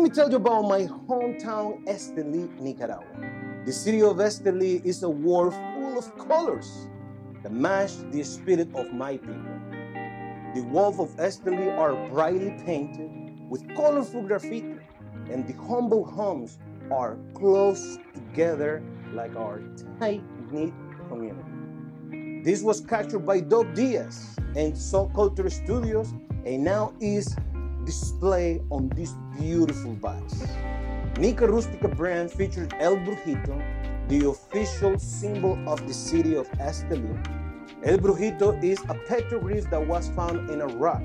Let me tell you about my hometown, Esteli, Nicaragua. The city of Esteli is a world full of colors that match the spirit of my people. The walls of Esteli are brightly painted with colorful graffiti, and the humble homes are close together like our tight-knit community. This was captured by Dope Diaz and Soul Culture Studios and now is displayed on this beautiful box. Nica Rustica brand featured El Brujito, the official symbol of the city of Esteli. El Brujito is a petroglyph that was found in a rock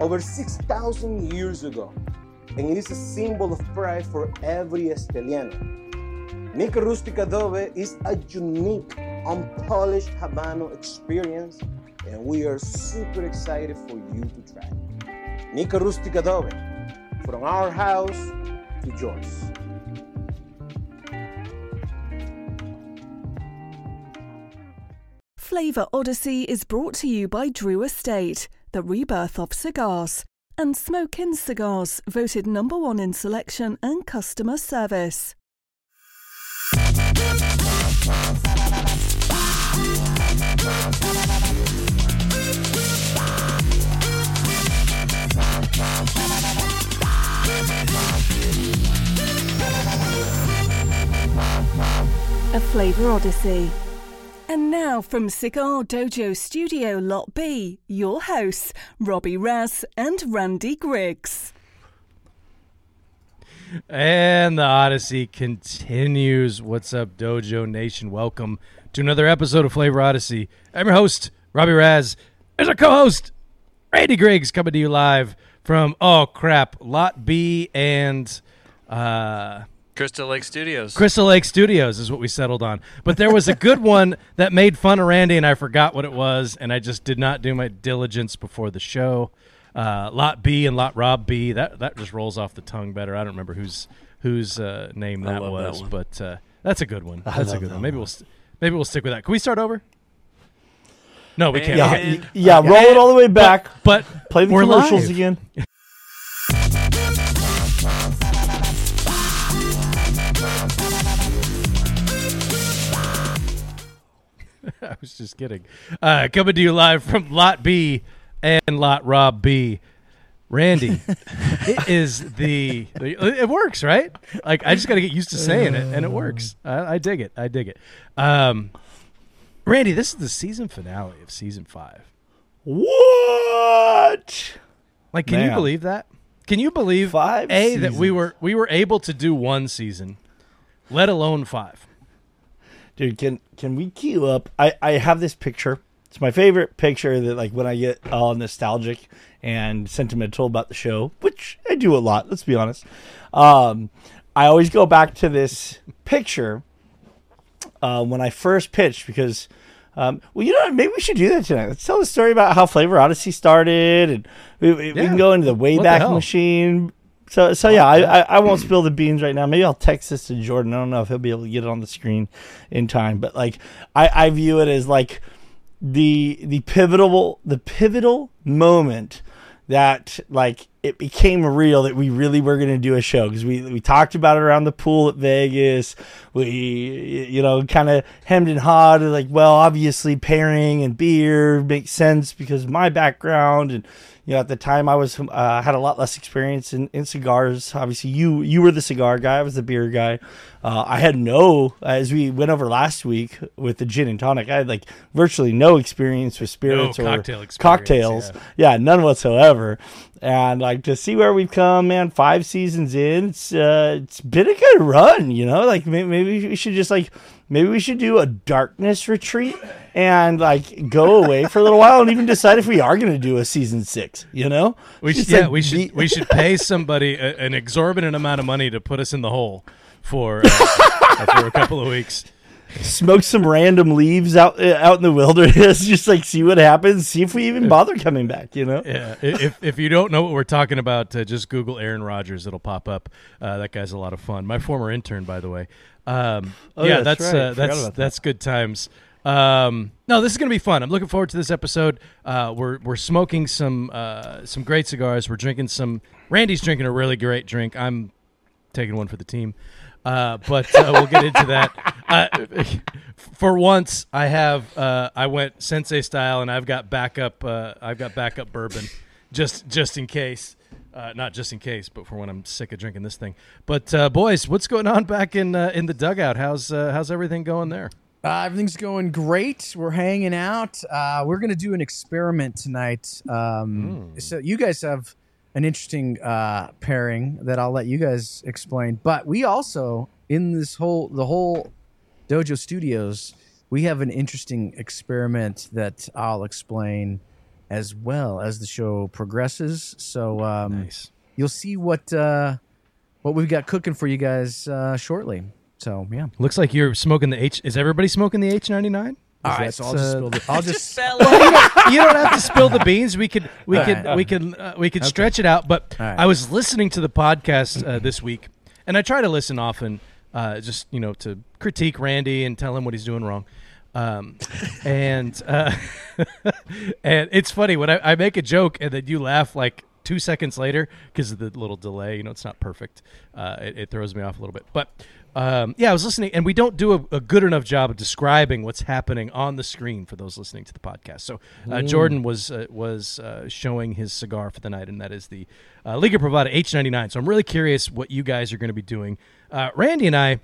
over 6,000 years ago, and it is a symbol of pride for every Esteliano. Nica Rustica Adobe is a unique, unpolished Habano experience, and we are super excited for you to try. Nica Rustica from our house to yours. Flavor Odyssey is brought to you by Drew Estate, the rebirth of cigars, and Smoke Inn Cigars, voted number one in selection and customer service. A Flavor Odyssey. And now from Cigar Dojo Studio Lot B, your hosts, Robby Raz and Randy Griggs. And the Odyssey continues. What's up, Dojo Nation? Welcome to another episode of Flavor Odyssey. I'm your host, Robby Raz. There's our co-host, Randy Griggs, coming to you live from oh crap, Lot B and uh, Crystal Lake Studios. Crystal Lake Studios is what we settled on. But there was a good one that made fun of Randy, and I forgot what it was, and I just did not do my diligence before the show. Uh, Lot B and Lot Rob B. That that just rolls off the tongue better. I don't remember whose whose uh, name that love that was, but uh, that's a good one. I That's a good that one. Maybe we'll st- maybe we'll stick with that. Can we start over? No, we can't. Yeah, We can't. y- yeah. Roll it all the way back. But Play the commercials live. again. I was just kidding. Uh, coming to you live from Lot B and Lot Rob B. Randy, it is the, the- it works right. Like I just got to get used to saying it, and it works. I, I dig it. I dig it. Um, Randy, this is the season finale of season five. What? Like, can you believe that? Can you believe Five a that we were we were able to do one season, let alone five. Dude, can can we queue up? I I have this picture. It's my favorite picture that like when I get all nostalgic and sentimental about the show, which I do a lot. Let's be honest. Um, I always go back to this picture uh, when I first pitched because. Um, well, you know, what? maybe we should do that tonight. Let's tell the story about how Flavor Odyssey started, and we, we, Yeah. can go into the Wayback? Machine. So, so yeah, I, I, I won't spill the beans right now. Maybe I'll text this to Jordan. I don't know if he'll be able to get it on the screen in time, but like, I, I view it as like the the pivotal the pivotal moment that like it became real that we really were going to do a show because we we talked about it around the pool at Vegas. We you know kind of hemmed and hawed like well obviously pairing and beer makes sense because of my background and you know at the time I was uh, had a lot less experience in, in cigars. Obviously you you were the cigar guy, I was the beer guy. Uh, I had no as we went over last week with the gin and tonic. I had like virtually no experience with spirits or cocktail cocktails yeah. yeah, none whatsoever. And like to see where we've come, man. Five seasons in, it's uh, it's been a good run. You know, like maybe we should just like maybe we should do a darkness retreat and like go away for a little while and even decide if we are going to do a season six. You know, We should, yeah, like, we should be- we should pay somebody a, an exorbitant amount of money to put us in the hole for uh, for a couple of weeks. Smoke some random leaves out uh, out in the wilderness, just like see what happens, see if we even bother coming back. You know. Yeah, if if you don't know what we're talking about, uh, just Google Aaron Rodgers. It'll pop up. Uh, that guy's a lot of fun. My former intern, by the way. Um, Oh, yeah, yeah, that's that's right. Uh, that's that. that's good times. Um, no, this is gonna be fun. I'm looking forward to this episode. Uh, we're we're smoking some uh, some great cigars. We're drinking some. Randy's drinking a really great drink. I'm taking one for the team. Uh, but uh, we'll get into that. Uh, for once, I have uh, I went sensei style, and I've got backup. Uh, I've got backup bourbon, just just in case. Uh, not just in case, but for when I'm sick of drinking this thing. But uh, boys, what's going on back in uh, in the dugout? How's uh, how's everything going there? Uh, everything's going great. We're hanging out. Uh, we're going to do an experiment tonight. Um, So you guys have an interesting uh, pairing that I'll let you guys explain. But we also in this whole the whole Dojo Studios, we have an interesting experiment that I'll explain as well as the show progresses. So um, Nice. you'll see what uh, what we've got cooking for you guys uh, shortly. So yeah. Looks like you're smoking the H. Is everybody smoking the H99? All right, so I'll just uh, spill the, I'll just you don't have to spill the beans. We could we All could right. we could uh, we could stretch it out. But All right. I was listening to the podcast uh, this week, and I try to listen often, uh, just you know, to critique Randy and tell him what he's doing wrong. Um, and uh, and it's funny when I, I make a joke and then you laugh like two seconds later because of the little delay. You know, it's not perfect. Uh, it, it throws me off a little bit, but. Um, yeah, I was listening, and we don't do a, a good enough job of describing what's happening on the screen for those listening to the podcast. So, uh, Jordan was uh, was uh, showing his cigar for the night, and that is the uh, Liga Privada H99. So, I'm really curious what you guys are going to be doing. Uh, Randy and I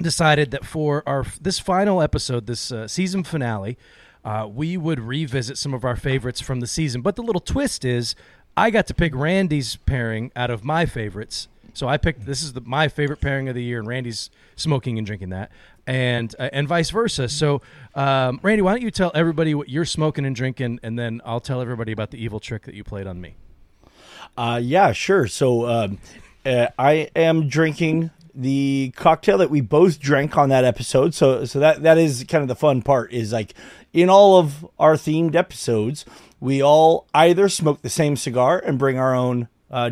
decided that for our this final episode, this uh, season finale, uh, we would revisit some of our favorites from the season. But the little twist is, I got to pick Randy's pairing out of my favorites. So I picked this is the, my favorite pairing of the year, and Randy's smoking and drinking that, and uh, and vice versa. So, um, Randy, why don't you tell everybody what you're smoking and drinking, and then I'll tell everybody about the evil trick that you played on me. Uh, yeah, sure. So um, uh, I am drinking the cocktail that we both drank on that episode. So so that that is kind of the fun part. Is like in all of our themed episodes, we all either smoke the same cigar and bring our own uh,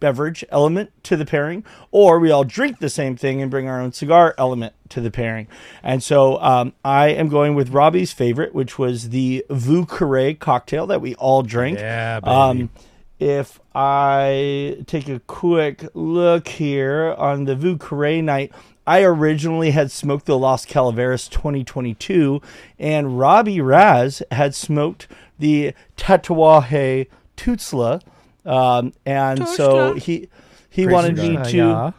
beverage element to the pairing, or we all drink the same thing and bring our own cigar element to the pairing. And so um, I am going with Robby's favorite, which was the Vieux Carré cocktail that we all drink. Yeah, baby. Um, if I take a quick look here on the Vieux Carré night, I originally had smoked the Los Calaveras 2022, and Robby Raz had smoked the Tatuaje Tuxtla. Um, and so he he wanted me to Yeah.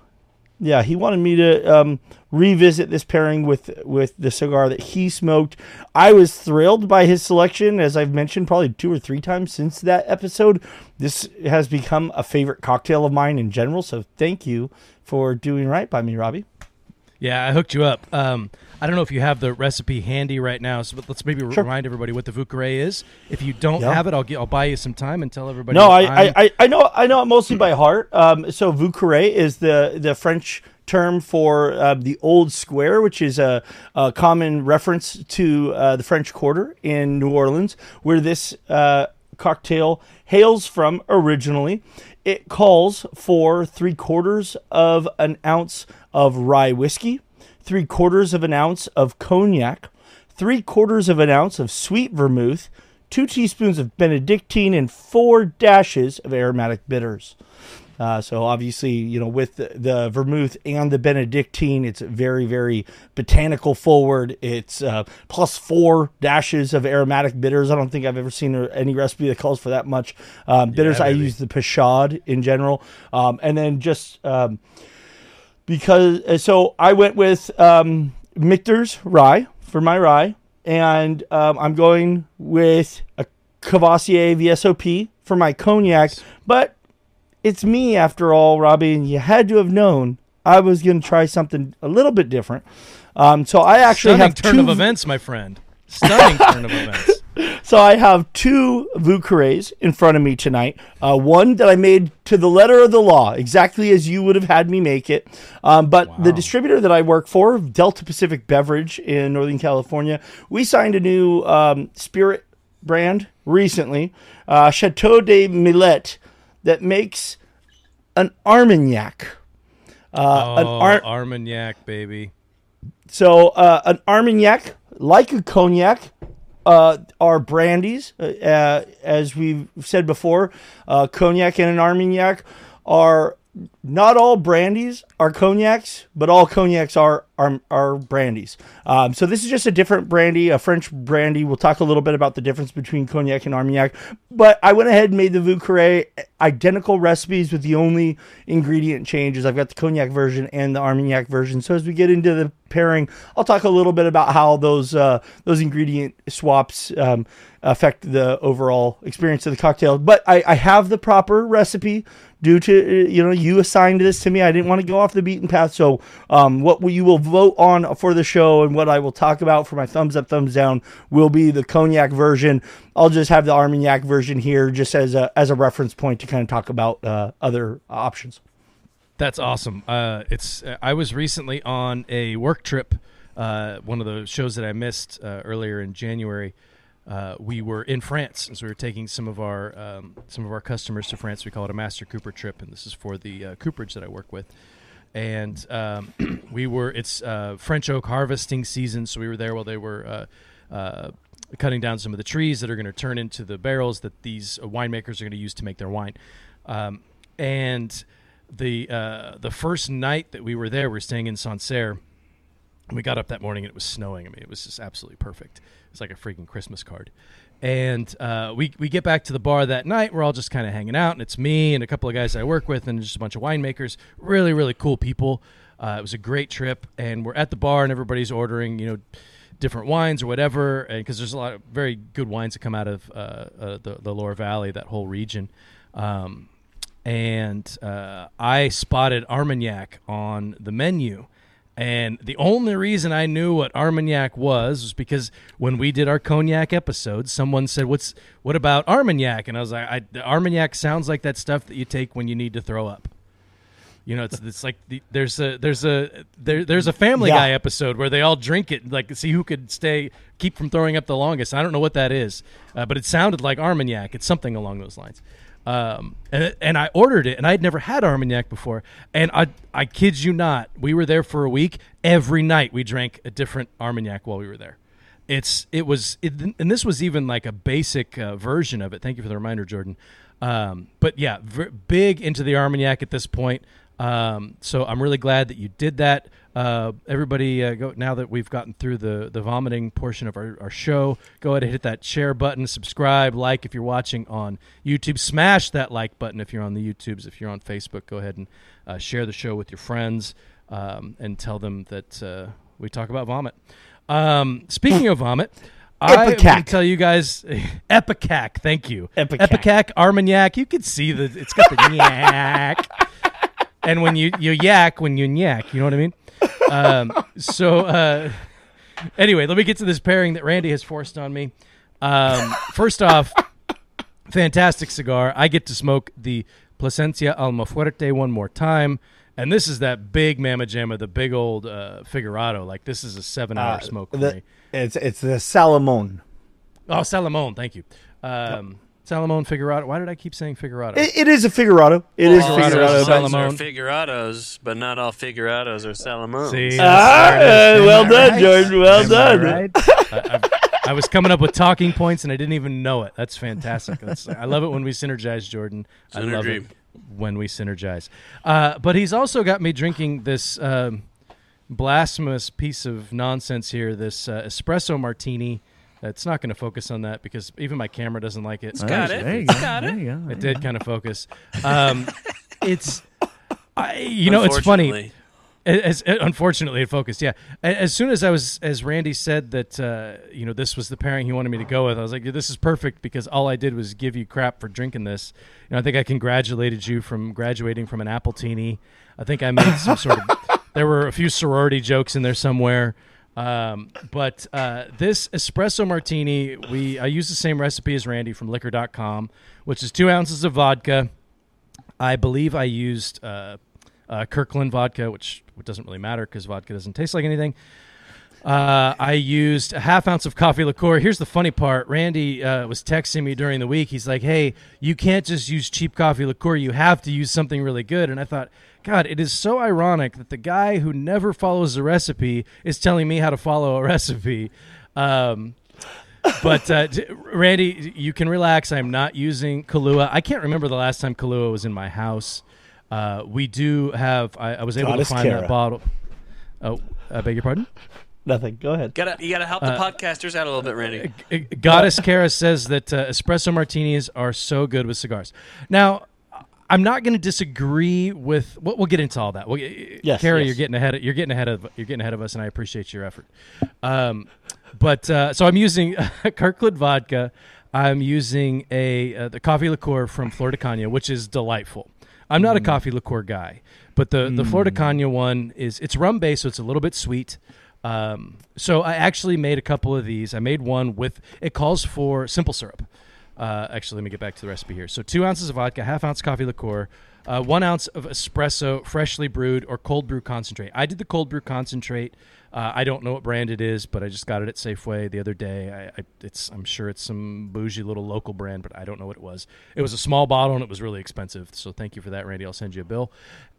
yeah, he wanted me to um, revisit this pairing with with the cigar that he smoked. I was thrilled by his selection, as I've mentioned probably two or three times since that episode. This has become a favorite cocktail of mine in general. So thank you for doing right by me, Robby. Yeah, I hooked you up. Um, I don't know if you have the recipe handy right now, so let's maybe Sure. remind everybody what the Vieux Carré is. If you don't Yeah. have it, I'll get, I'll buy you some time and tell everybody. No, I, I, I, know I know it mostly by heart. Um, so Vieux Carré is the the French term for uh, the old square, which is a, a common reference to uh, the French Quarter in New Orleans, where this uh, cocktail hails from originally. It calls for three quarters of an ounce of rye whiskey, three quarters of an ounce of cognac, three quarters of an ounce of sweet vermouth, two teaspoons of Benedictine, and four dashes of aromatic bitters. Uh, so obviously, you know, with the, the vermouth and the Benedictine, it's very, very botanical forward. It's uh, plus four dashes of aromatic bitters. I don't think I've ever seen any recipe that calls for that much um, bitters. I use the Peychaud in general, um, and then just um, because uh, so I went with um, Michter's rye for my rye, and um, I'm going with a Courvoisier VSOP for my cognac. But it's me after all, Robby, and you had to have known I was going to try something a little bit different. Um, so I actually Stunning have turn two of events, my friend. Stunning turn of events. So I have two Vieux Carrés in front of me tonight. Uh, one that I made to the letter of the law, exactly as you would have had me make it. Um, but the distributor that I work for, Delta Pacific Beverage in Northern California, we signed a new um, spirit brand recently, uh, Chateau de Millet, that makes an Armagnac. Uh, an oh, Ar- Armagnac, baby. so uh, an Armagnac, like a cognac, uh, are brandies. Uh, uh, as we've said before, uh, cognac and an Armagnac are not all brandies are cognacs, but all cognacs are are, are brandies. Um, so this is just a different brandy, a French brandy. We'll talk a little bit about the difference between cognac and Armagnac. But I went ahead and made the Vieux identical recipes with the only ingredient changes. I've got the cognac version and the Armagnac version. So as we get into the pairing, I'll talk a little bit about how those uh, those ingredient swaps um, affect the overall experience of the cocktail. But I, I have the proper recipe due to uh, you know you assigned this to me. I didn't want to go off the beaten path. So um, what you will vote on for the show and what I will talk about for my thumbs up, thumbs down will be the cognac version. I'll just have the Armagnac version here just as a as a reference point to kind of talk about uh, other options. That's awesome. Uh, it's I was recently on a work trip, uh, one of the shows that I missed uh, earlier in January. Uh, we were in France, so we were taking some of our um, some of our customers to France. We call it a Master Cooper trip, and this is for the uh, cooperage that I work with. And um, we were it's uh, French oak harvesting season, so we were there while they were cutting down some of the trees that are going to turn into the barrels that these winemakers are going to use to make their wine. Um, and the uh, the first night that we were there, we are staying in Sancerre. We got up that morning and it was snowing. I mean, it was just absolutely perfect. It's like a freaking Christmas card. And uh, we we get back to the bar that night. We're all just kind of hanging out, and it's me and a couple of guys I work with, and just a bunch of winemakers. Really, really cool people. Uh, it was a great trip, and we're at the bar, and everybody's ordering, you know, different wines or whatever, and because there's a lot of very good wines that come out of uh, uh, the the Loire Valley, that whole region. Um, and uh, I spotted Armagnac on the menu. And the only reason I knew what Armagnac was was because when we did our cognac episode, someone said, "What's what about Armagnac?" And I was like, I, "Armagnac sounds like that stuff that you take when you need to throw up." You know, it's it's like the, there's a there's a there, there's a Family Yeah. Guy episode where they all drink it, like see who could stay keep from throwing up the longest. I don't know what that is, uh, but it sounded like Armagnac. It's something along those lines. Um, and and I ordered it, and I had never had Armagnac before. And I I kid you not, we were there for a week. Every night we drank a different Armagnac while we were there. It's it was it, and this was even like a basic uh, version of it. Thank you for the reminder, Jordan. Um, but yeah, v- big into the Armagnac at this point. Um, so I'm really glad that you did that. Uh, everybody, uh, go now that we've gotten through the the vomiting portion of our, our show. Go ahead and hit that share button, subscribe, like if you're watching on YouTube. Smash that like button if you're on the YouTubes. If you're on Facebook, go ahead and uh, share the show with your friends um, and tell them that uh, we talk about vomit. Um, speaking of vomit. I can Ipecac. tell you guys, Ipecac. Thank you, Ipecac. Ipecac Armagnac. You can see the it's got the yak and when you you yak when you yak, you know what I mean. Um, so uh, anyway, let me get to this pairing that Randy has forced on me. Um, first off, fantastic cigar. I get to smoke the Plasencia Alma Fuerte one more time. And this is that big Mama Jamma, the big old uh, Figurado. Like this is a seven-hour Uh, smoke for the- me. it's it's the Salomon. Oh, Salamone, thank you. Um, Salamone Figurado. Why did I keep saying Figurado? It, it is a Figurado. It is Well, a Figurado, Figurado. Salomon. but- figurados, but not all figurados are Salamones. See, Ah, there it is. uh, well Am done, right? Jordan. Well Am I done. right? I, I, I was coming up with talking points and I didn't even know it. That's fantastic. That's, I love it when we synergize, Jordan. I love it when we synergize. Uh, but he's also got me drinking this um, blasphemous piece of nonsense here. This uh, espresso martini. It's not going to focus on that because even my camera doesn't like it. got it. There you It's go. got it. There you go. It did kind of focus. Um, it's, I, you know, it's funny. Unfortunately. As, as unfortunately, it focused. Yeah. As soon as I was, as Randy said that, uh, you know, this was the pairing he wanted me to go with, I was like, this is perfect because all I did was give you crap for drinking this. You know, I think I congratulated you from graduating from an Appletini. I think I made some sort of. There were a few sorority jokes in there somewhere. Um, but uh, this espresso martini, we I use the same recipe as Randy from Liquor.com, which is two ounces of vodka. I believe I used uh, uh, Kirkland vodka, which, which doesn't really matter because vodka doesn't taste like anything. Uh, I used a half ounce of coffee liqueur. Here's the funny part. Randy uh, was texting me during the week. He's like, "Hey, you can't just use cheap coffee liqueur. You have to use something really good." And I thought, God, it is so ironic that the guy who never follows a recipe is telling me how to follow a recipe. Um, but uh, Randy, you can relax. I'm not using Kahlua. I can't remember the last time Kahlua was in my house. Uh, we do have. I, I was able Goddess to find Kara. that bottle. Oh, I beg your pardon. Nothing. Go ahead. Gotta you gotta help the podcasters out a little bit, Randy. Uh, Goddess Kara says that uh, espresso martinis are so good with cigars. Now, I'm not going to disagree with. We'll, we'll get into all that. We'll, Yes, Kara, yes. you're getting ahead. Of, you're getting ahead of. You're getting ahead of us, and I appreciate your effort. Um, but uh, so I'm using Kirkland vodka. I'm using a uh, the coffee liqueur from Flor de Caña, which is delightful. I'm not a coffee liqueur guy, but the the Flor de Caña one is it's rum based, so it's a little bit sweet. Um, so I actually made a couple of these. I made one with it calls for simple syrup. Uh, actually, let me get back to the recipe here. So two ounces of vodka, half ounce coffee liqueur, uh, one ounce of espresso, freshly brewed or cold brew concentrate. I did the cold brew concentrate. Uh, I don't know what brand it is, but I just got it at Safeway the other day. I, I, it's, I'm sure it's some bougie little local brand, but I don't know what it was. It was a small bottle and it was really expensive. So thank you for that, Randy. I'll send you a bill.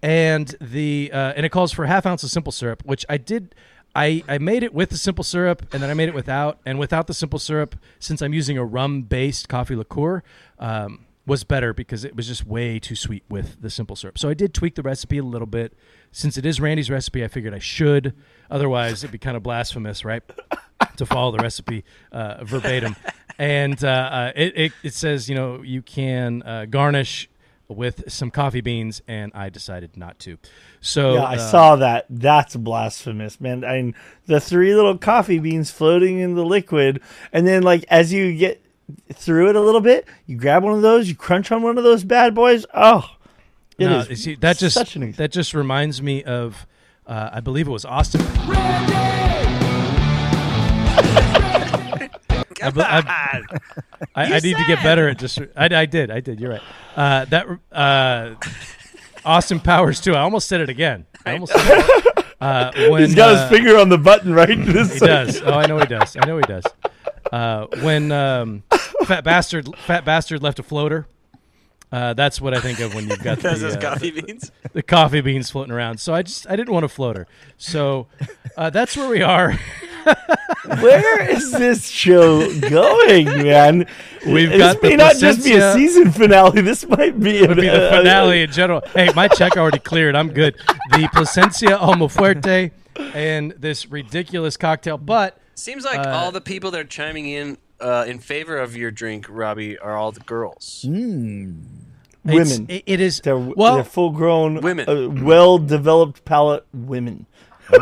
And the uh, and it calls for half ounce of simple syrup, which I did. I, I made it with the simple syrup and then I made it without. And without the simple syrup, since I'm using a rum based coffee liqueur, um, was better because it was just way too sweet with the simple syrup. So I did tweak the recipe a little bit. Since it is Randy's recipe, I figured I should. Otherwise, it'd be kind of blasphemous, right? to follow the recipe uh, verbatim. And uh, uh, it, it, it says, you know, you can uh, garnish with some coffee beans, and I decided not to. So Yeah, I uh, saw that. That's blasphemous, man. I mean, the three little coffee beans floating in the liquid, and then like as you get through it a little bit, you grab one of those, you crunch on one of those bad boys. Oh, it no, is see, that just such an that just reminds me of, uh, I believe it was Austin. I, I, I, I need to get better at just. I, I did. I did. You're right. Uh, that uh, Austin Powers too. I almost said it again. I almost. Said it. Uh, when, He's got uh, his finger on the button right He does. Oh, I know he does. I know he does. Uh, when um, fat bastard, fat bastard left a floater. Uh, that's what I think of when you've got the, his uh, coffee beans. the coffee beans floating around. So I just I didn't want a floater. So uh, that's where we are. Where is this show going, man? We've this got may the not just be a season finale. This might be, a, be the finale in general. Hey, my check already cleared. I'm good. The Plasencia Alma Fuerte and this ridiculous cocktail, but Seems like Uh, all the people that are chiming in uh, in favor of your drink, Robby, are all the girls. it's- women. it- it is They're, well. they're full-grown, Women. uh, well-developed palate women.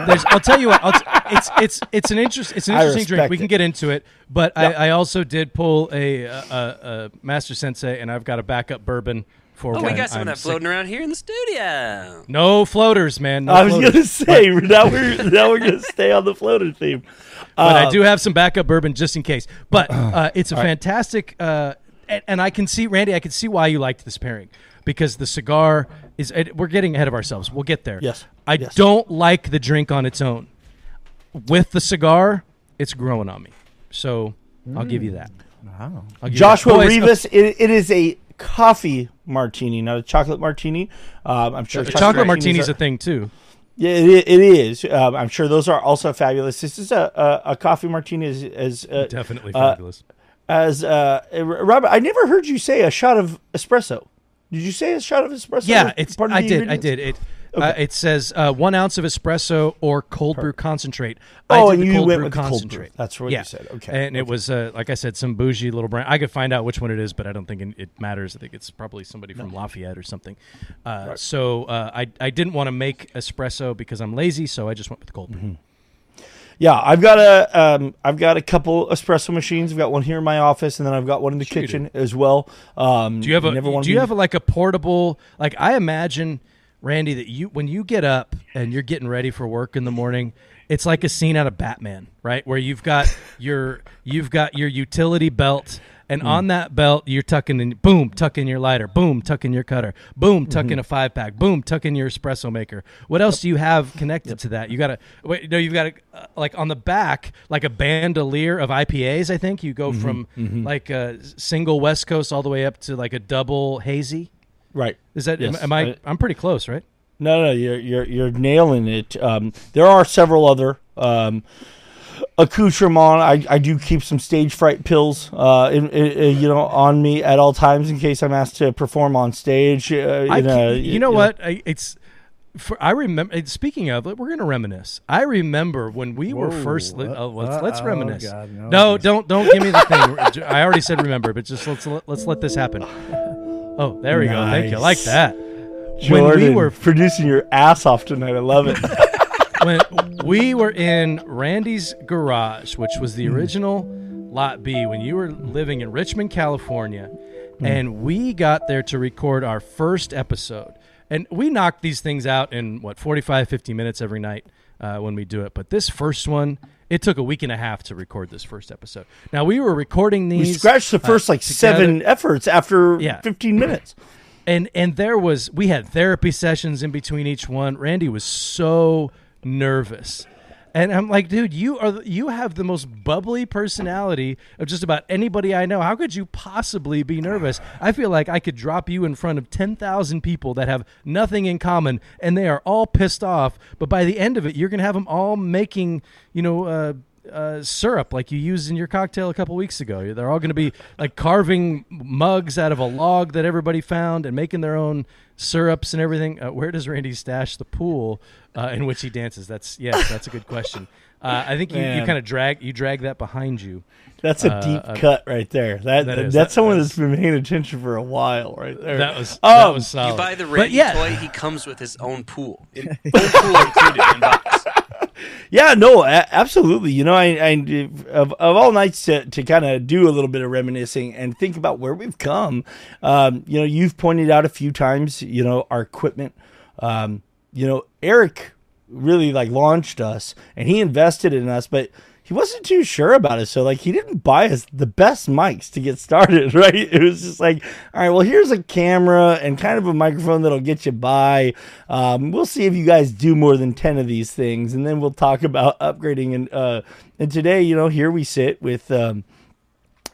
There's, I'll tell you what. I'll t- it's it's it's an interest. It's an interesting drink. We can it. get into it, but I, I also did pull a, a, a, a master sensei, and I've got a backup bourbon for. Oh, we got some I'm of that sick. floating around here in the studio. No floaters, man. No I was floaters. gonna say now we're now we're gonna stay on the floater theme. but I Uh, do have some backup bourbon just in case. But uh, it's a fantastic, uh, and, and I can see Randy. I can see why you liked this pairing because the cigar is. it- We're getting ahead of ourselves. We'll get there. Yes. I Yes. don't like the drink on its own. With the cigar, it's growing on me. So I'll give you that. I'll give you Joshua that. Boys, Rivas. It, it is a coffee martini, not a chocolate martini. Um, I'm sure uh, chocolate martinis martini's are- a thing too. Yeah, it, it is. Um, I'm sure those are also fabulous. This is a a, a coffee martini as as uh, Definitely uh, fabulous. As uh, uh, Robert. I never heard you say a shot of espresso. Did you say a shot of espresso? Yeah, it's. part of I the did. I did. It. Uh, it says uh, one ounce of espresso or cold brew concentrate. Oh, and you cold went brew with the cold brew. concentrate. That's what you said. Okay, and it was uh, like I said, some bougie little brand. I could find out which one it is, but I don't think it- it matters. I think it's probably somebody from Lafayette or something. Uh, So uh, I I didn't want to make espresso because I'm lazy, so I just went with the cold brew. Mm-hmm. Yeah, I've got a um, I've got a couple espresso machines. I've got one here in my office, and then I've got one in the you kitchen as well. Um, Do you have a Do you be- have a, like a portable? Like I imagine, Randy, that you when you get up and you're getting ready for work in the morning, it's like a scene out of Batman, right? Where you've got your you've got your utility belt And on that belt, you're tucking in, boom, tuck in your lighter, boom, tuck in your cutter, boom, tuck in a five pack, boom, tuck in your espresso maker. What else do you have connected to that? You got to wait. No, you've got to uh, like on the back, like a bandolier of IPAs. I think you go from like a single West Coast all the way up to like a double hazy. Right. Is that Yes. am, am I? I- I'm pretty close, right? No, no, you're you're you're nailing it. Um, there are several other um, accoutrement. I, I do keep some stage fright pills, uh, in, in- you know, on me at all times in case I'm asked to perform on stage. Uh, I in a- can- you know what? I, it's for I remember. Speaking of, it, we're going to reminisce. I remember when we were first. Li- oh, let's let's Uh, oh, reminisce. God, no. no, don't don't give me the thing. I already said remember, but just let's let's let this happen. Oh, there we go. Thank you. I like that. Jordan, when we were producing your ass off tonight. I love it. when we were in Randy's garage, which was the original Lot B, when you were living in Richmond, California, Hmm. and we got there to record our first episode. And we knocked these things out in what 45, 50 minutes every night uh, when we do it. But this first one, it took a week and a half to record this first episode. Now we were recording these. we scratched the uh, first like together. seven efforts after Yeah. 15 minutes. and and there was we had therapy sessions in between each one randy was so nervous. And i'm like dude you are you have the most bubbly personality of just about anybody i know. How could you possibly be nervous? I feel like i could drop you in front of 10,000 people that have nothing in common and they are all pissed off. But by the end of it you're going to have them all making you know uh uh, syrup like you used in your cocktail a couple weeks ago. They're all going to be like carving mugs out of a log that everybody found and making their own syrups and everything. Uh, where does Randy stash the pool uh, in which he dances? That's yes, that's a good question. Uh, I think you, you kind of drag you drag that behind you. That's a Uh, deep uh, cut right there. That, that is- that's that- someone that's- that's been paying attention for a while right there. That was that Oh, was solid. You buy the But Randy yeah, toy, he comes with his own pool. In, pool included in box. Yeah, no, absolutely. You know, I, I of, of all nights to, to kind of do a little bit of reminiscing and think about where we've come. Um, you know, you've pointed out a few times, you know, our equipment. Um, you know, Eric really like launched us and he invested in us, but he wasn't too sure about it. So like he didn't buy us the best mics to get started, right? It was just like, all right, well, here's a camera and kind of a microphone that'll get you by. Um, we'll see if you guys do more than 10 of these things. And then we'll talk about upgrading. And, uh, and today, you know, here we sit with, um,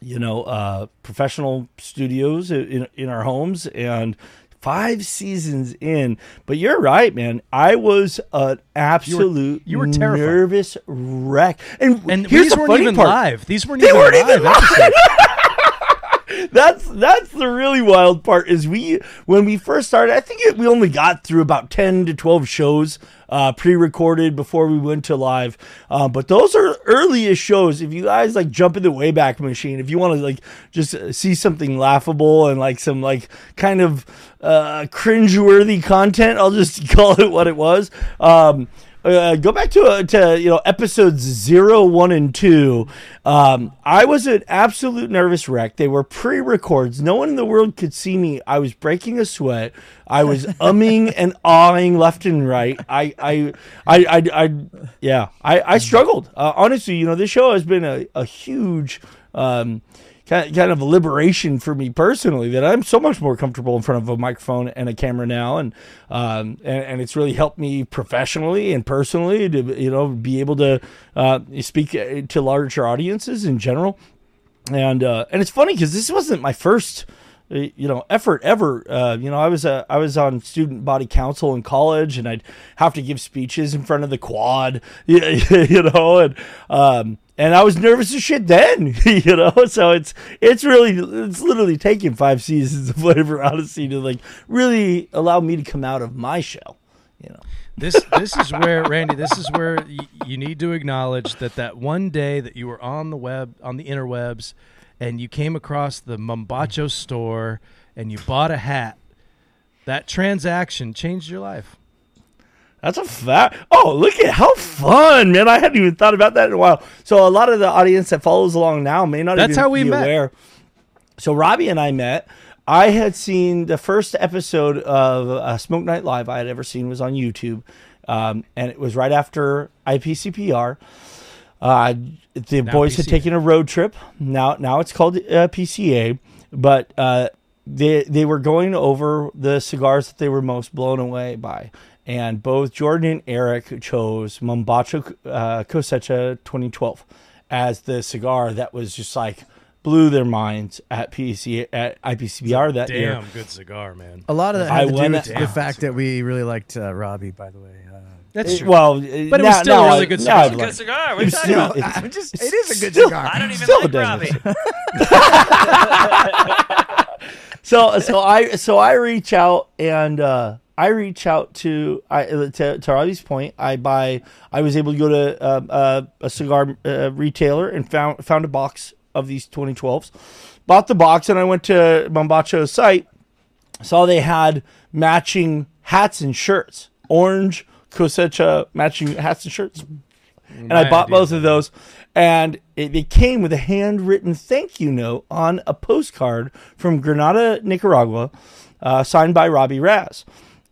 you know, uh, professional studios in, in our homes and five seasons in. But you're right, man. I was an absolute you were terrified. nervous wreck. And, and here's these the weren't funny even part. live. These weren't They even weren't live. even live. That's that's the really wild part is we when we first started I think it, we only got through about 10 to 12 shows uh, pre-recorded before we went to live. Uh, but those are earliest shows. If you guys like jump in the wayback machine if you want to like just uh, see something laughable and like some like kind of uh, cringeworthy content I'll just call it what it was. Um, uh, go back to uh, to you know episodes zero, one, and two. Um, I was an absolute nervous wreck. They were pre-records. No one in the world could see me. I was breaking a sweat. I was umming and awing left and right. I I I I, I yeah. I I struggled. Uh, honestly, you know, this show has been a a huge. Um, kind of a liberation for me personally that I'm so much more comfortable in front of a microphone and a camera now, and um, and, and it's really helped me professionally and personally to you know be able to uh, speak to larger audiences in general, and uh, and it's funny because this wasn't my first uh, you know effort ever uh, you know i was uh, i was on student body council in college and i'd have to give speeches in front of the quad you, know and um and i was nervous as shit then you know so it's it's really it's literally taken five seasons of flavor odyssey to like really allow me to come out of my shell you know this this is where Randy. This is where y- you need to acknowledge that that one day that you were on the web on the interwebs, and you came across the Mombacho store and you bought a hat. That transaction changed your life. That's a fact. Oh, look at how fun, man! I hadn't even thought about that in a while. So a lot of the audience that follows along now may not That's even how we be met. aware. So Robby and I met. I had seen the first episode of uh, Smoke Night Live I had ever seen was on YouTube, um, and it was right after IPCPR. Uh, the Now boys had taken a road trip. Now, now it's called uh, PCA, but uh, they they were going over the cigars that they were most blown away by, and both Jordan and Eric chose Mombacho uh, Cosecha 2012 as the cigar that was just like blew their minds at PCA at IPCPR that year. Damn good cigar, man. A lot of that I had to do went- with the Damn. fact that we really liked uh, Robby. By the way, uh, That's It- true. well, But it was still a really good cigar. It's a good cigar. What are you It's talking about? I'm just, it is a good still- cigar. I don't even still like doesn't. Robby. so so I so I reach out and uh, I reach out to I to, to Robby's point. I buy. I was able to go to uh, uh, a cigar uh, retailer and found found a box of these 2012s. Bought the box and I went to Mombacho's site. Saw they had matching hats and shirts, orange cosecha matching hats and shirts and I bought idea. both of those. And it, it came with a handwritten thank you note on a postcard from Granada, Nicaragua, uh, signed by Robby Raz.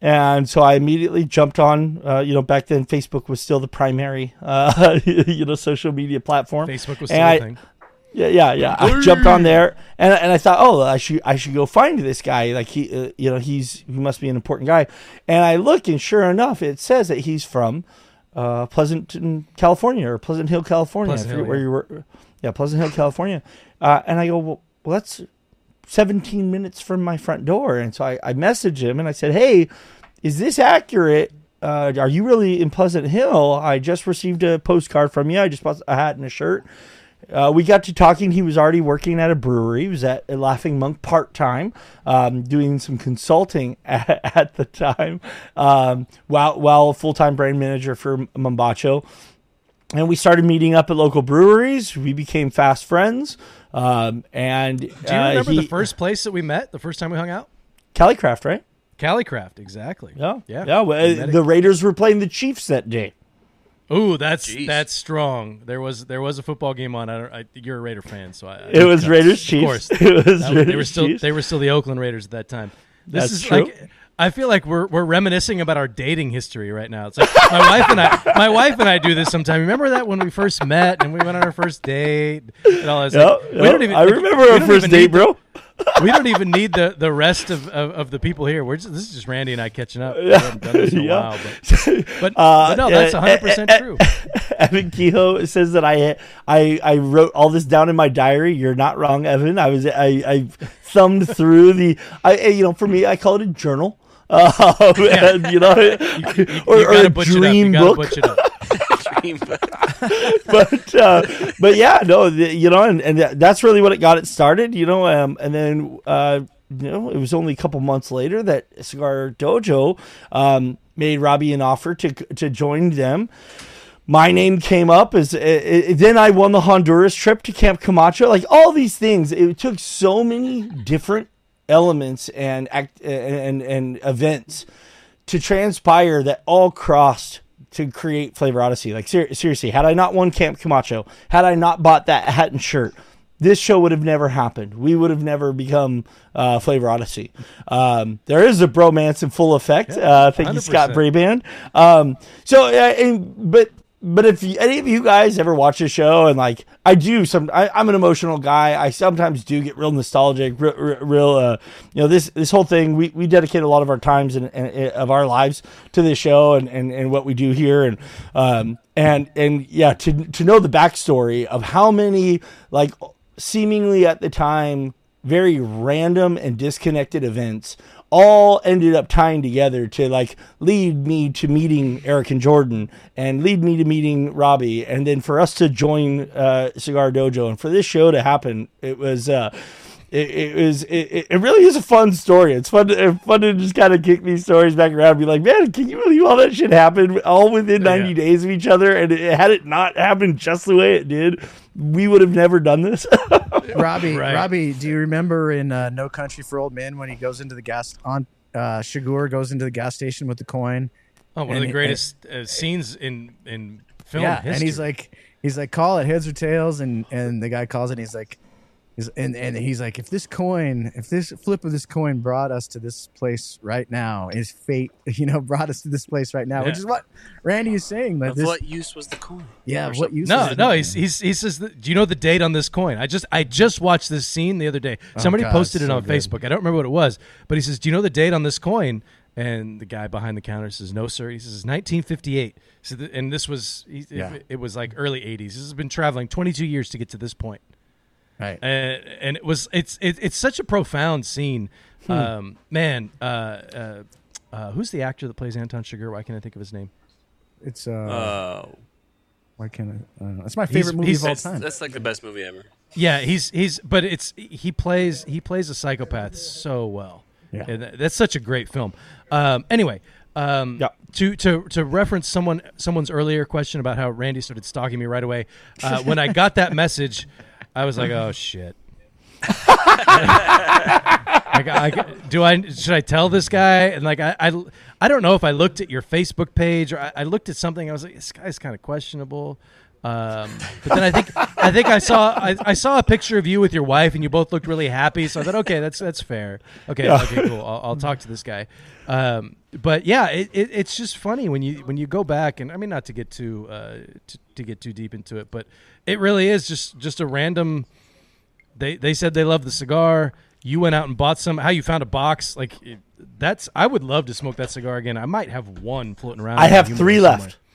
And so I immediately jumped on. Uh, you know, back then Facebook was still the primary, uh, you know, social media platform. Facebook was And still I- a thing. Yeah, yeah, yeah. I jumped on there, and and I thought, oh, I should I should go find this guy. Like he, uh, you know, he's he must be an important guy. And I look, and sure enough, it says that he's from uh, Pleasanton, California, or Pleasant Hill, California. Pleasant Hill, where yeah. you were. Yeah, Pleasant Hill, California. Uh, and I go, well, well, that's 17 minutes from my front door. And so I, I messaged him and I said, hey, is this accurate? Uh, are you really in Pleasant Hill? I just received a postcard from you. I just bought a hat and a shirt. Uh, we got to talking. He was already working at a brewery. He was at Laughing Monk part time, um, doing some consulting at, at the time, um, while while full time brand manager for Mombacho. And we started meeting up at local breweries. We became fast friends. Um, and Do you uh, remember he, the first place that we met? The first time we hung out? Calicraft, right? Calicraft, exactly. Yeah, yeah, yeah. well, We uh, the Raiders were playing the Chiefs that day. Ooh, that's Jeez. that's strong. There was there was a football game on. I don't, I, you're a Raider fan, so I, I It was that's- Raiders Of Chiefs. course, It was That- Raiders they were still Chiefs. they were still the Oakland Raiders at that time. This That's is true. like I feel like we're we're reminiscing about our dating history right now. It's like my wife and I my wife and I do this sometime. Remember that when we first met and we went on our first date and all that. Yep, stuff? we yep. don't even. I remember we our first date, need the- bro. We don't even need the, the rest of, of, of the people here. We're just, this is just Randy and I catching up. We haven't done this in a Yeah. while, but but, Uh, but no, that's uh, 100 percent uh, true. Evan Kehoe says that I, I I wrote all this down in my diary. You're not wrong, Evan. I was I, I thumbed through the I you know for me I call it a journal. Uh, and, you know, or, You or gotta a butch it up. You dream book. It but uh, but yeah, no, the, you know, and, and that's really what it got it started, you know. Um, and then uh, you know, it was only a couple months later that Cigar Dojo um, made Robby an offer to to join them. My name came up as uh, uh, then I won the Honduras trip to Camp Camacho. Like all these things, it took so many different elements and act and and events to transpire that all crossed to create Flavor Odyssey. Like ser- seriously, had I not won Camp Camacho, had I not bought that hat and shirt, this show would have never happened. We would have never become uh, Flavor Odyssey. Um, there is a bromance in full effect. uh, thank you, Scott 100%. Braband. Um, so, uh, and, but but if you, any of you guys ever watch the show and like I do some, I, I'm an emotional guy. I sometimes do get real nostalgic, real, real uh, you know, this this whole thing. We, we dedicate a lot of our times and, and of our lives to this show and, and, and what we do here and um and and yeah to to know the backstory of how many like seemingly at the time very random and disconnected events all ended up tying together to like lead me to meeting Eric and Jordan and lead me to meeting Robby. And then for us to join uh, Cigar Dojo and for this show to happen it was uh it, it it, it really is a fun story. It's fun to, it's fun to just kind of kick these stories back around and be like, man, can you believe all that shit happened all within 90 Yeah. days of each other? And it, had it not happened just the way it did, we would have never done this. Robby, Right. Robby, do you remember in uh, No Country for Old Men when he goes into the gas on uh, Chigurh goes into the gas station with the coin? Oh, one of the greatest uh, scenes in in film yeah, history. and he's like, he's like, call it heads or tails, and and the guy calls it, and he's like, He's- And and he's like, if this coin, if this flip of this coin brought us to this place right now, is fate, you know, brought us to this place right now, which is what Randy is saying. That Of this, what use was the coin? yeah, what something. use? No, is no, he's, he's he says. Do you know the date on this coin? I just I just watched this scene the other day. Oh, Somebody Oh, God, posted it so on good. Facebook. I don't remember what it was, but he says, "Do you know the date on this coin?" And the guy behind the counter says, "No, sir." He says, "1958." So th- and this was he, Yeah. it, it was like early 80s. This has been traveling 22 years to get to this point. Right. and, and it was it's it, it's such a profound scene. Hmm. Um, man, uh, uh, uh, who's the actor that plays Anton Chigurh? Why can't I think of his name? It's uh, Uh, why can't I? I. It's my favorite movie he's- of all time. that's like the best movie ever. Yeah, he's he's but it's he plays he plays a psychopath so well. Yeah. And that's such a great film. Um, anyway, um, Yeah. to to to reference someone someone's earlier question about how Randy started stalking me right away. Uh, when I got that message, I was like, oh shit. I, I do I should I tell this guy? And like I, I I don't know if I looked at your Facebook page or I, I looked at something. I was like this guy's kind of questionable um, but then I think I think I saw I, I saw a picture of you with your wife and you both looked really happy so I thought okay that's that's fair okay Yeah. okay cool I'll, I'll talk to this guy um, but yeah it, it, it's just funny when you when you go back and I mean not to get too uh, to, to get too deep into it but it really is just just a random they they said they loved the cigar. You went out and bought some. How you found a box? Like it, that's. I would love to smoke that cigar again. I might have one floating around. I have three left. I,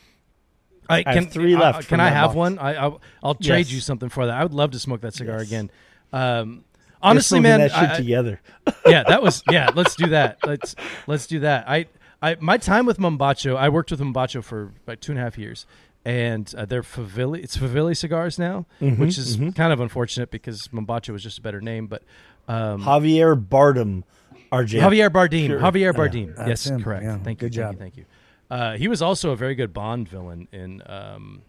I can, have three uh, left Can I have box. one? I, I'll, I'll trade Yes. you something for that. I would love to smoke that cigar Yes. again. Um, honestly, man, that shit I- I- together. yeah, that was yeah. Let's do that. Let's let's do that. I I my time with Mombacho. I worked with Mombacho for about two and a half years, and uh, they're Favilli. It's Favilli cigars now, Mm-hmm, which is kind of unfortunate because Mombacho was just a better name. But um, Javier Bardem, RJ. Javier Bardem. Sure. Javier. Bardem. That's yes, him. correct. Yeah, Thank you. good thank job. you. Thank you. Uh, he was also a very good Bond villain in um,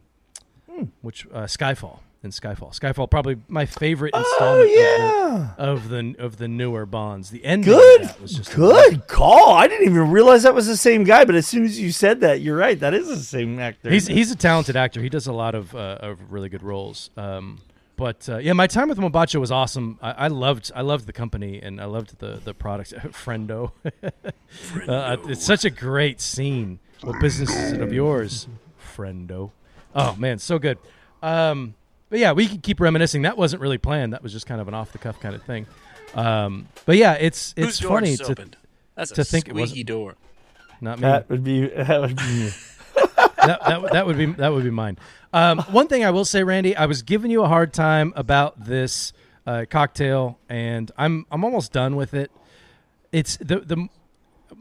Hmm. which uh, Skyfall. In Skyfall, Skyfall probably my favorite Oh installment yeah. of, the, of the of the newer Bonds. The of Good, was just good call. I didn't even realize that was the same guy, but as soon as you said that, you're right. That is the same actor. He's he's a talented actor. He does a lot of uh, of really good roles. Um, but uh, yeah, my time with Mombacho was awesome. I, I loved I loved the company and I loved the the product. Friendo, uh, it's such a great scene. What business is it of yours, Friendo? Oh man, so good. Um, but yeah, we could keep reminiscing. That wasn't really planned. That was just kind of an off the cuff kind of thing. Um, but yeah, it's it's door funny to opened? That's to a think it wasn't- door. not me. that would be that would be me. that, that, that would be that would be mine. Um, one thing I will say, Randy, I was giving you a hard time about this uh, cocktail, and I'm I'm almost done with it. It's the the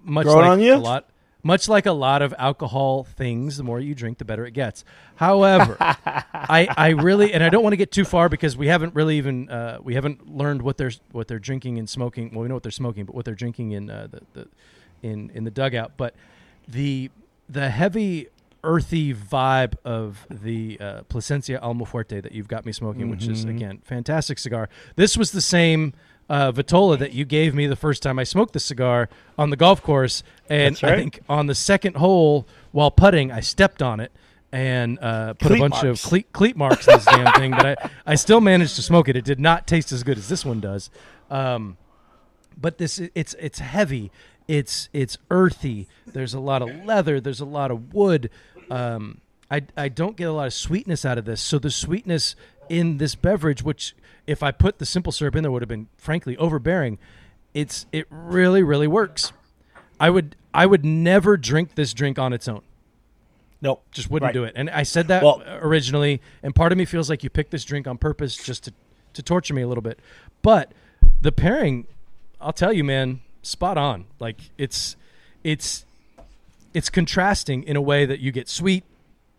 much Growing like on you? a lot much like a lot of alcohol things. The more you drink, the better it gets. However, I I really and I don't want to get too far because we haven't really even uh, we haven't learned what they're what they're drinking and smoking. Well, we know what they're smoking, but what they're drinking in uh, the, the in in the dugout. But the the heavy earthy vibe of the uh, Plasencia Alma Fuerte that you've got me smoking, which is Mm-hmm. again fantastic cigar. This was the same uh, Vitola that you gave me the first time I smoked the cigar on the golf course, and right. I think on the second hole while putting, I stepped on it and uh, put Cleat a bunch marks. of cleat, cleat marks in this damn thing. But I, I still managed to smoke it. It did not taste as good as this one does. Um, but this it's it's heavy it's it's earthy there's a lot of leather there's a lot of wood um, I, I don't get a lot of sweetness out of this so the sweetness in this beverage which if i put the simple syrup in there would have been frankly overbearing it's it really really works i would i would never drink this drink on its own Nope. just wouldn't Right. do it. And I said that Well- originally, and part of me feels like you picked this drink on purpose just to to torture me a little bit. But the pairing, I'll tell you, man, spot on. Like it's it's it's contrasting in a way that you get sweet,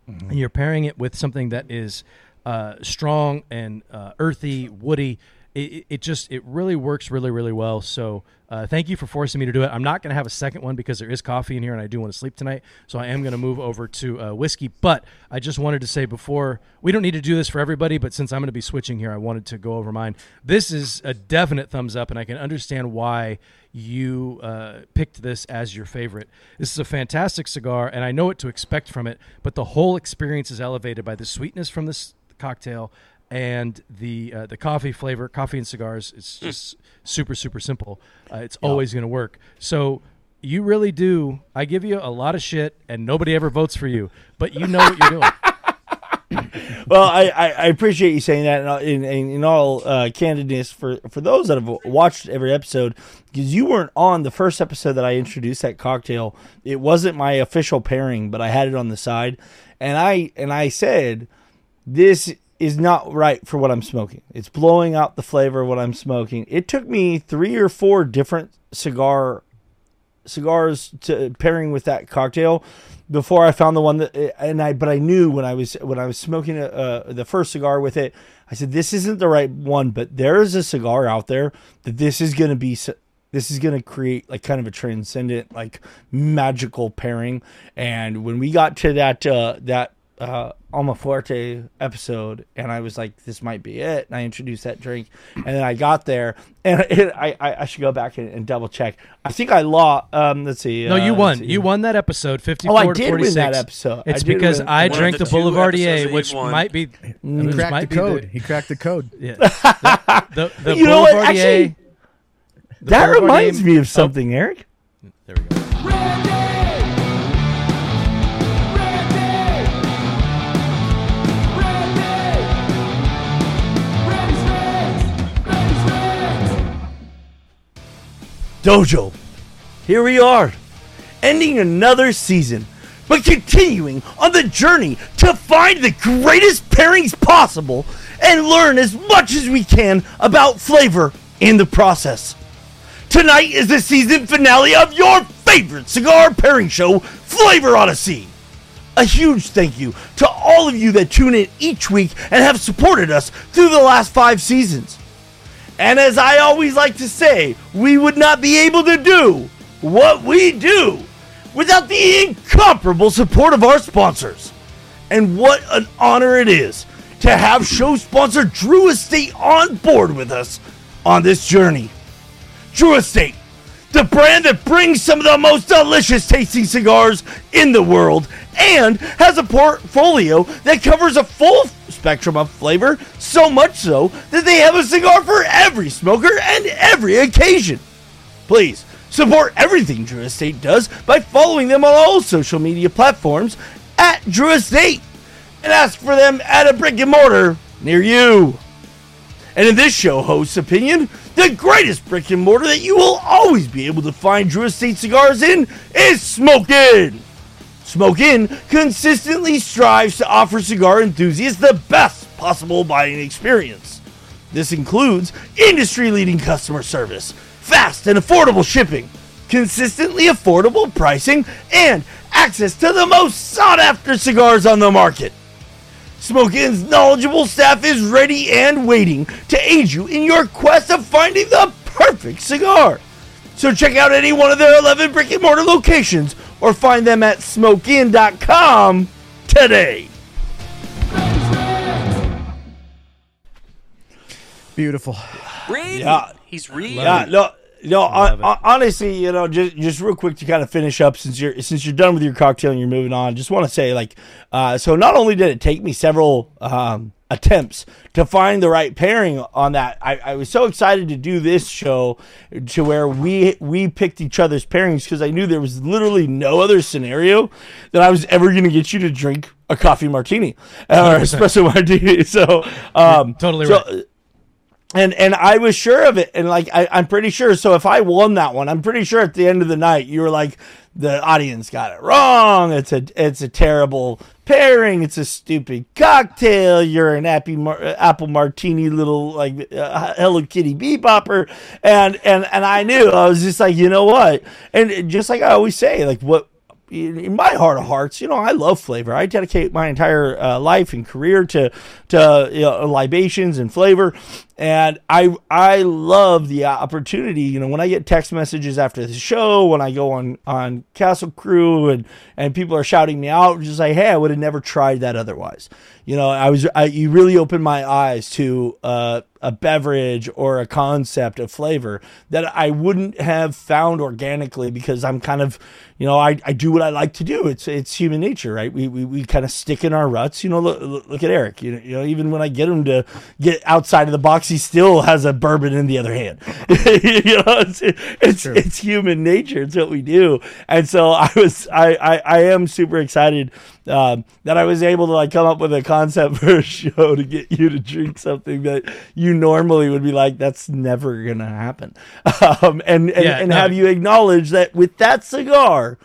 and mm-hmm. you're pairing it with something that is uh, strong and uh, earthy, woody. It, it- just it really works really really well. So uh, thank you for forcing me to do it. I'm not going to have a second one because there is coffee in here and I do want to sleep tonight. So I am going to move over to uh, whiskey. But I just wanted to say before we don't need to do this for everybody, but since I'm going to be switching here, I wanted to go over mine. This is a definite thumbs up, and I can understand why you uh, picked this as your favorite. This is a fantastic cigar, and I know what to expect from it. But the whole experience is elevated by the sweetness from this cocktail and the uh, the coffee flavor, coffee and cigars. It's just super super simple. Uh, it's always going to work. So you really do. I give you a lot of shit, and nobody ever votes for you, but you know what you're doing. well, I, I, I appreciate you saying that. And in, in, in all uh, candidness, for for those that have watched every episode, because you weren't on the first episode that I introduced that cocktail. It wasn't my official pairing, but I had it on the side, and I and I said, this is not right for what I'm smoking. It's blowing out the flavor of what I'm smoking. It took me three or four different cigar cigars to pairing with that cocktail before I found the one that and I but I knew when I was when I was smoking uh, the first cigar with it I said this isn't the right one but there is a cigar out there that this is going to be this is going to create like kind of a transcendent like magical pairing and when we got to that uh that uh, Alma Fuerte episode, and I was like, "This might be it." And I introduced that drink, and then I got there, and it, I, I, I should go back and, and, double check. I think I lost. Um, let's see. No, you uh, won. You won that episode, fifty Oh, four I did forty win that episode. It's I because win- I drank the the, Boulevardier, which won. might be He which cracked might the be code. He cracked the code. yeah, the, the, the You know what? Boulevardier- Actually, that Boulevardier- reminds me Oh, of something, Eric. there we go. Dojo, here we are, ending another season, but continuing on the journey to find the greatest pairings possible and learn as much as we can about flavor in the process. Tonight is the season finale of your favorite cigar pairing show, Flavor Odyssey. A huge thank you to all of you that tune in each week and have supported us through the last five seasons. And as I always like to say, we would not be able to do what we do without the incomparable support of our sponsors. And what an honor it is to have show sponsor Drew Estate on board with us on this journey. Drew Estate, the brand that brings some of the most delicious tasting cigars in the world and has a portfolio that covers a full spectrum of flavor, so much so that they have a cigar for every smoker and every occasion. Please support everything Drew Estate does by following them on all social media platforms at Drew Estate and ask for them at a brick and mortar near you. And in this show host's opinion, the greatest brick and mortar that you will always be able to find Drew Estate cigars in is Smoke Inn. Smoke Inn consistently strives to offer cigar enthusiasts the best possible buying experience. This includes industry leading customer service, fast and affordable shipping, consistently affordable pricing, and access to the most sought after cigars on the market. Smoke Inn's knowledgeable staff is ready and waiting to aid you in your quest of finding the perfect cigar. So check out any one of their 11 brick and mortar locations or find them at smokeinn.com today. Beautiful. Reed. Yeah. He's Reed. Yeah, no, no. Hon- hon- honestly, you know, just just real quick to kind of finish up since you're since you're done with your cocktail and you're moving on. Just want to say, like, uh, so not only did it take me several um, attempts to find the right pairing on that, I, I was so excited to do this show to where we we picked each other's pairings because I knew there was literally no other scenario that I was ever going to get you to drink a coffee martini or espresso martini. So, um, Totally so, right. And and I was sure of it, and like I, I'm pretty sure. So if I won that one, I'm pretty sure at the end of the night you were like, the audience got it wrong. It's a it's a terrible pairing. It's a stupid cocktail. You're an mar- apple martini little like uh, Hello Kitty bebopper, and and and I knew I was just like, you know what, and just like I always say, like what in my heart of hearts, you know, I love flavor. I dedicate my entire uh, life and career to to you know, libations and flavor, and I I love the opportunity. You know, when I get text messages after the show, when I go on on Castle Crew, and and people are shouting me out, just like, hey, I would have never tried that otherwise. You know, I was I, you really opened my eyes to uh, a beverage or a concept of flavor that I wouldn't have found organically because I'm kind of, you know, I, I do what I like to do. It's it's human nature, right? We we, we kind of stick in our ruts. You know, look, look at Eric. You know, you know, even when I get him to get outside of the box, he still has a bourbon in the other hand. you know, it's it's, it's human nature. It's what we do. And so I was I I, I am super excited um, that I was able to like come up with a concept for a show to get you to drink something that you normally would be like, that's never gonna happen, um, and and, Yeah, and no. have you acknowledge that with that cigar,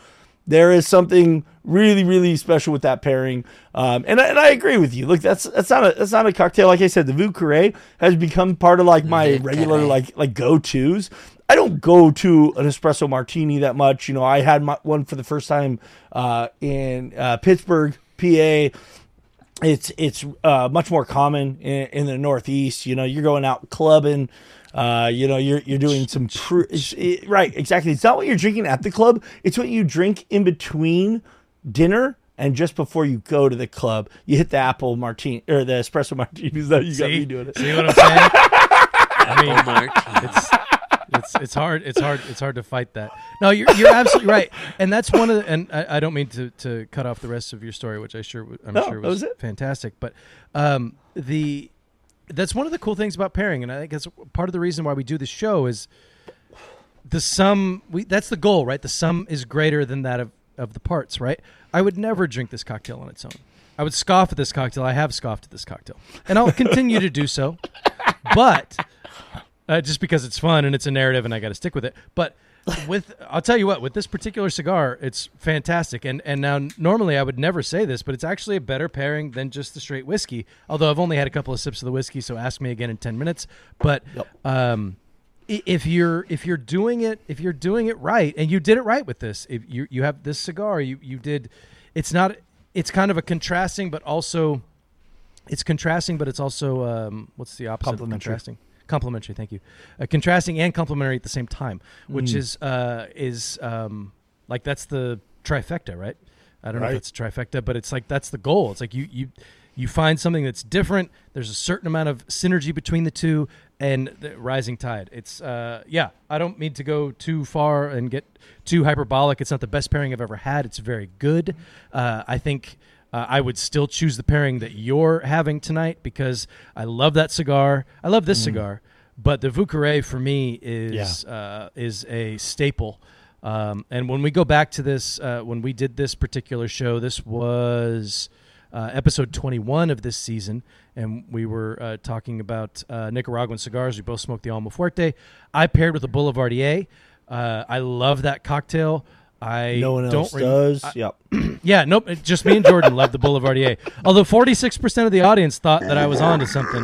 there is something really really special with that pairing. Um, and I, and I agree with you. Look, that's that's not a that's not a cocktail. Like I said, the Vieux Carré has become part of like my regular like like go tos. I don't go to an espresso martini that much. You know, I had my, one for the first time uh, in uh, Pittsburgh, PA. It's it's uh, much more common in, in the Northeast. You know, you're going out clubbing. Uh, you know, you're you're doing some pr- it- right exactly. It's not what you're drinking at the club. It's what you drink in between dinner and just before you go to the club. You hit the apple martini or the espresso martinis. That you got me doing it. see what I'm saying? I mean, Oh, Mark. it's it's it's hard it's hard it's hard to fight that. No you're, you're absolutely right. And that's one of the and I, I don't mean to, to cut off the rest of your story which i sure i'm No, sure was, was fantastic. But um the that's one of the cool things about pairing and i think that's part of the reason why we do this show is the sum we that's the goal right? The sum is greater than that of of the parts right? I would never drink this cocktail on its own. I would scoff at this cocktail. I have scoffed at this cocktail. And i'll continue to do so. But uh, just because it's fun and it's a narrative and I got to stick with it. But with I'll tell you what, with this particular cigar, it's fantastic. And and now normally I would never say this, but it's actually a better pairing than just the straight whiskey. Although I've only had a couple of sips of the whiskey, so ask me again in ten minutes. But um, if you're if you're doing it if you're doing it right, and you did it right with this, if you you have this cigar, you you did. It's not. It's kind of a contrasting, but also it's contrasting, but it's also um, what's the opposite of contrasting? Complementary, thank you. Uh, contrasting and complementary at the same time, which Mm. is uh, is um, like that's the trifecta, right? I don't know if it's a trifecta, but it's like that's the goal. It's like you you you find something that's different. There's a certain amount of synergy between the two, and the rising tide. It's uh, yeah. I don't mean to go too far and get too hyperbolic. It's not the best pairing I've ever had. It's very good. Uh, I think. Uh, I would still choose the pairing that you're having tonight because I love that cigar. I love this cigar, but the Vieux Carré for me is uh, is a staple. Um, and when we go back to this, uh, when we did this particular show, this was uh, episode 21 of this season, and we were uh, talking about uh, Nicaraguan cigars. We both smoked the Alma Fuerte. I paired with a Boulevardier. Uh, I love that cocktail. I No one don't else re- does. I- yep. yeah, nope. Just me and Jordan love the Boulevardier. Although forty-six percent of the audience thought that I was onto something,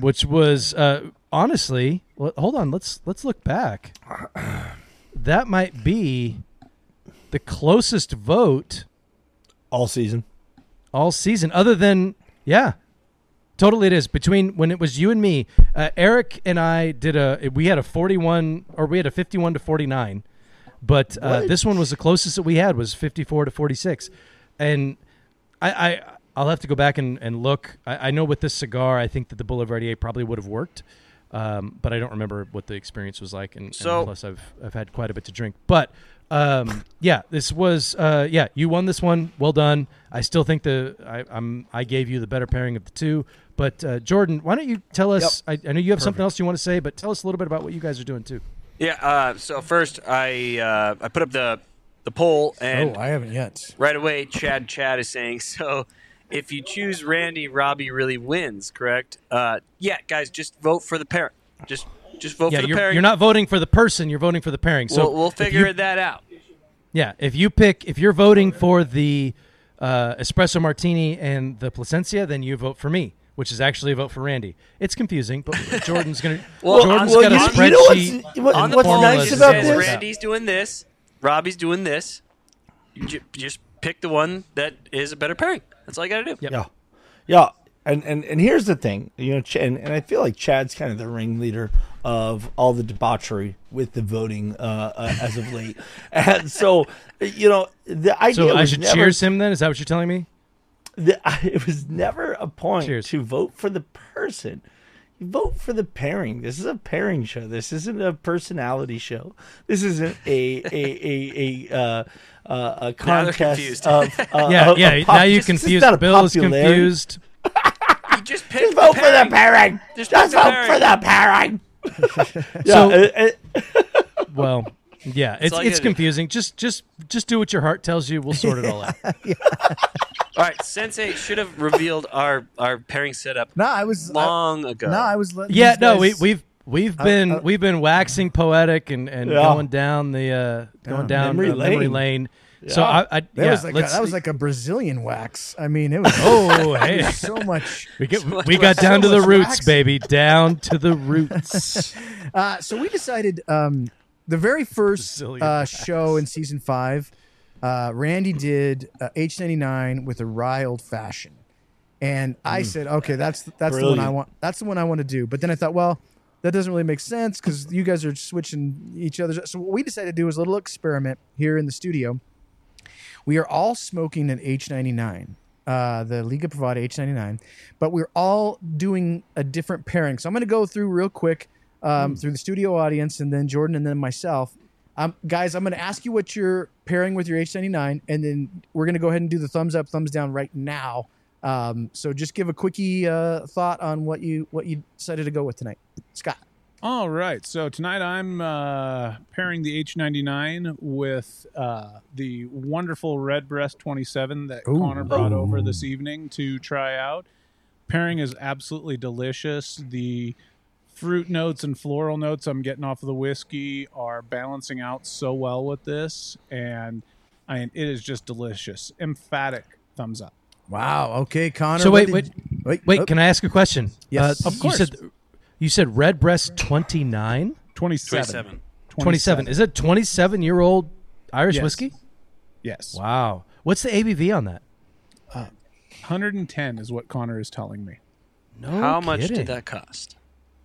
which was uh, honestly. Well, hold on. Let's let's look back. That might be the closest vote All season. all season, other than yeah, totally it is. Between when it was you and me, uh, Eric and I did a we had a forty-one or we had a fifty-one to forty-nine, but uh, this one was the closest that we had was fifty-four to forty-six, and I. I I'll have to go back and, and look. I, I know with this cigar, I think that the Boulevardier probably would have worked, um, but I don't remember what the experience was like. And, and So- plus, I've I've had quite a bit to drink. But um, yeah, this was uh, yeah, you won this one. Well done. I still think the I, I'm I gave you the better pairing of the two. But uh, Jordan, why don't you tell us? I, I know you have something else you want to say, but tell us a little bit about what you guys are doing too. Yeah. Uh, so first, I uh, I put up the the poll, and oh, I haven't yet. right away, Chad Chad is saying so. If you choose Randy, Robbie really wins. Correct? Uh, yeah, guys, just vote for the pairing. Just just vote yeah, for the you're, pairing. you're not voting for the person; you're voting for the pairing. So we'll, we'll figure you- that out. Yeah, if you pick, if you're voting for the uh, espresso martini and the Plasencia, then you vote for me, which is actually a vote for Randy. It's confusing, but Jordan's gonna. Well, Jordan's on- got a you- spreadsheet. you know what's, what- On the what's nice about this? Randy's doing this, Robbie's doing this. You ju- just pick the one that is a better pairing. That's all you got to do. Yep. Yeah, yeah. and and and here's the thing, you know, and, and I feel like Chad's kind of the ringleader of all the debauchery with the voting uh, uh, as of late, and so you know the idea. So I should never- cheers him then? Is that what you're telling me? The, it was never a point Cheers. to vote for the person. You vote for the pairing. This is a pairing show. This isn't a personality show. This isn't a a a a, uh, uh, a contest confused. of uh, yeah, of- yeah. of pop- now you this is confused. not a Bill is confused. You just Just vote for the pairing. Just Just, pick the vote for the pairing. yeah, So- it- it- Well, yeah, it's all you do. confusing. Just just just do what your heart tells you. We'll sort it all out. All right, Sensei should have revealed our our pairing setup No, I was I- long ago. no, I was. letting Yeah, no, we guys- we've we've been uh, we've been waxing poetic and, and Yeah. going down the uh, going Yeah. down Memory uh, memory lane. lane. So Yeah. I, I That yeah, was like a, let's, that was like a Brazilian wax. I mean, it was oh hey. so much. We, get, much we got wax. down to the roots, wax. baby. Down to the roots. Uh, so we decided um, the very first uh, show in season five, uh, Randy did uh, H99 with a rye old fashioned, and I said, okay, that's that's the one I want. That's the one I want to do. But then I thought, well, that doesn't really make sense because you guys are switching each other's. So what we decided to do was a little experiment here in the studio. We are all smoking an H99, uh, the Liga Privada H99, but we're all doing a different pairing. So I'm going to go through real quick um, through the studio audience and then Jordan and then myself. Um, guys, I'm going to ask you what you're pairing with your H99, and then we're going to go ahead and do the thumbs up, thumbs down right now. Um, so just give a quickie uh, thought on what you what you decided to go with tonight, Scott. All right. So tonight I'm uh, pairing the H99 with uh, the wonderful Redbreast 27 that Ooh. Connor brought over this evening to try out. Pairing is absolutely delicious. The fruit notes and floral notes I'm getting off of the whiskey are balancing out so well with this, and I mean, it is just delicious. Emphatic thumbs up. Wow. Okay, Connor. So what wait, did- wait, wait, wait. oh, Can I ask a question? Yes. Uh, Of You course. said you said Redbreast twenty nine. 27. 27. 27. Is it 27 year old Irish Yes. whiskey? Yes. Wow. What's the ABV on that? 110 is what Connor is telling me. No How much did that cost?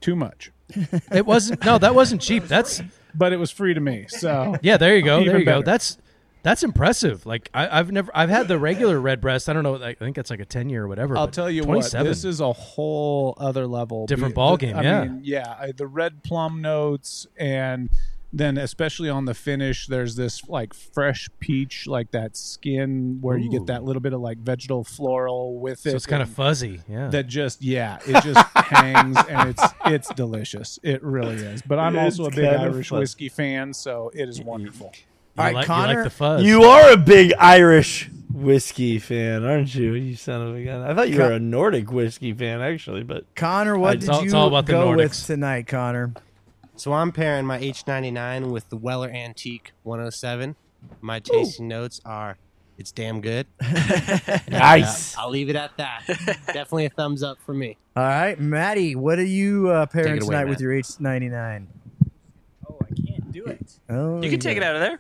Too much. It wasn't. No, that wasn't cheap. That's But it was free to me. So yeah. There you go. Even there you go. That's that's impressive. Like I, I've never. I've had the regular Redbreast. I don't know. I think that's like a 10 year or whatever. I'll tell you what, this is a whole other level. Different Be- ball game, I yeah. mean, yeah, I- the red plum notes, and then especially on the finish, there's this like fresh peach, like that skin where you get that little bit of like vegetal floral with it. So it's kind of fuzzy. Yeah. that just yeah, it just hangs and it's it's delicious. It really is. But I'm It's also a big Irish fun. whiskey fan, so it is wonderful. you, All right, like, you like Connor, the fuzz. You are a big Irish whiskey fan, aren't you? You son of a gun. I thought you were a Nordic whiskey fan, actually, but Connor, what It's did all- you it's all about go with tonight, Connor? So I'm pairing my H99 with the Weller Antique 107. My tasting notes are it's damn good. nice. I'll leave it at that. Definitely a thumbs up for me. All right, Maddie, what are you uh, pairing it away, tonight with your H99? Oh, I can't do it. Oh, You can take it out of there.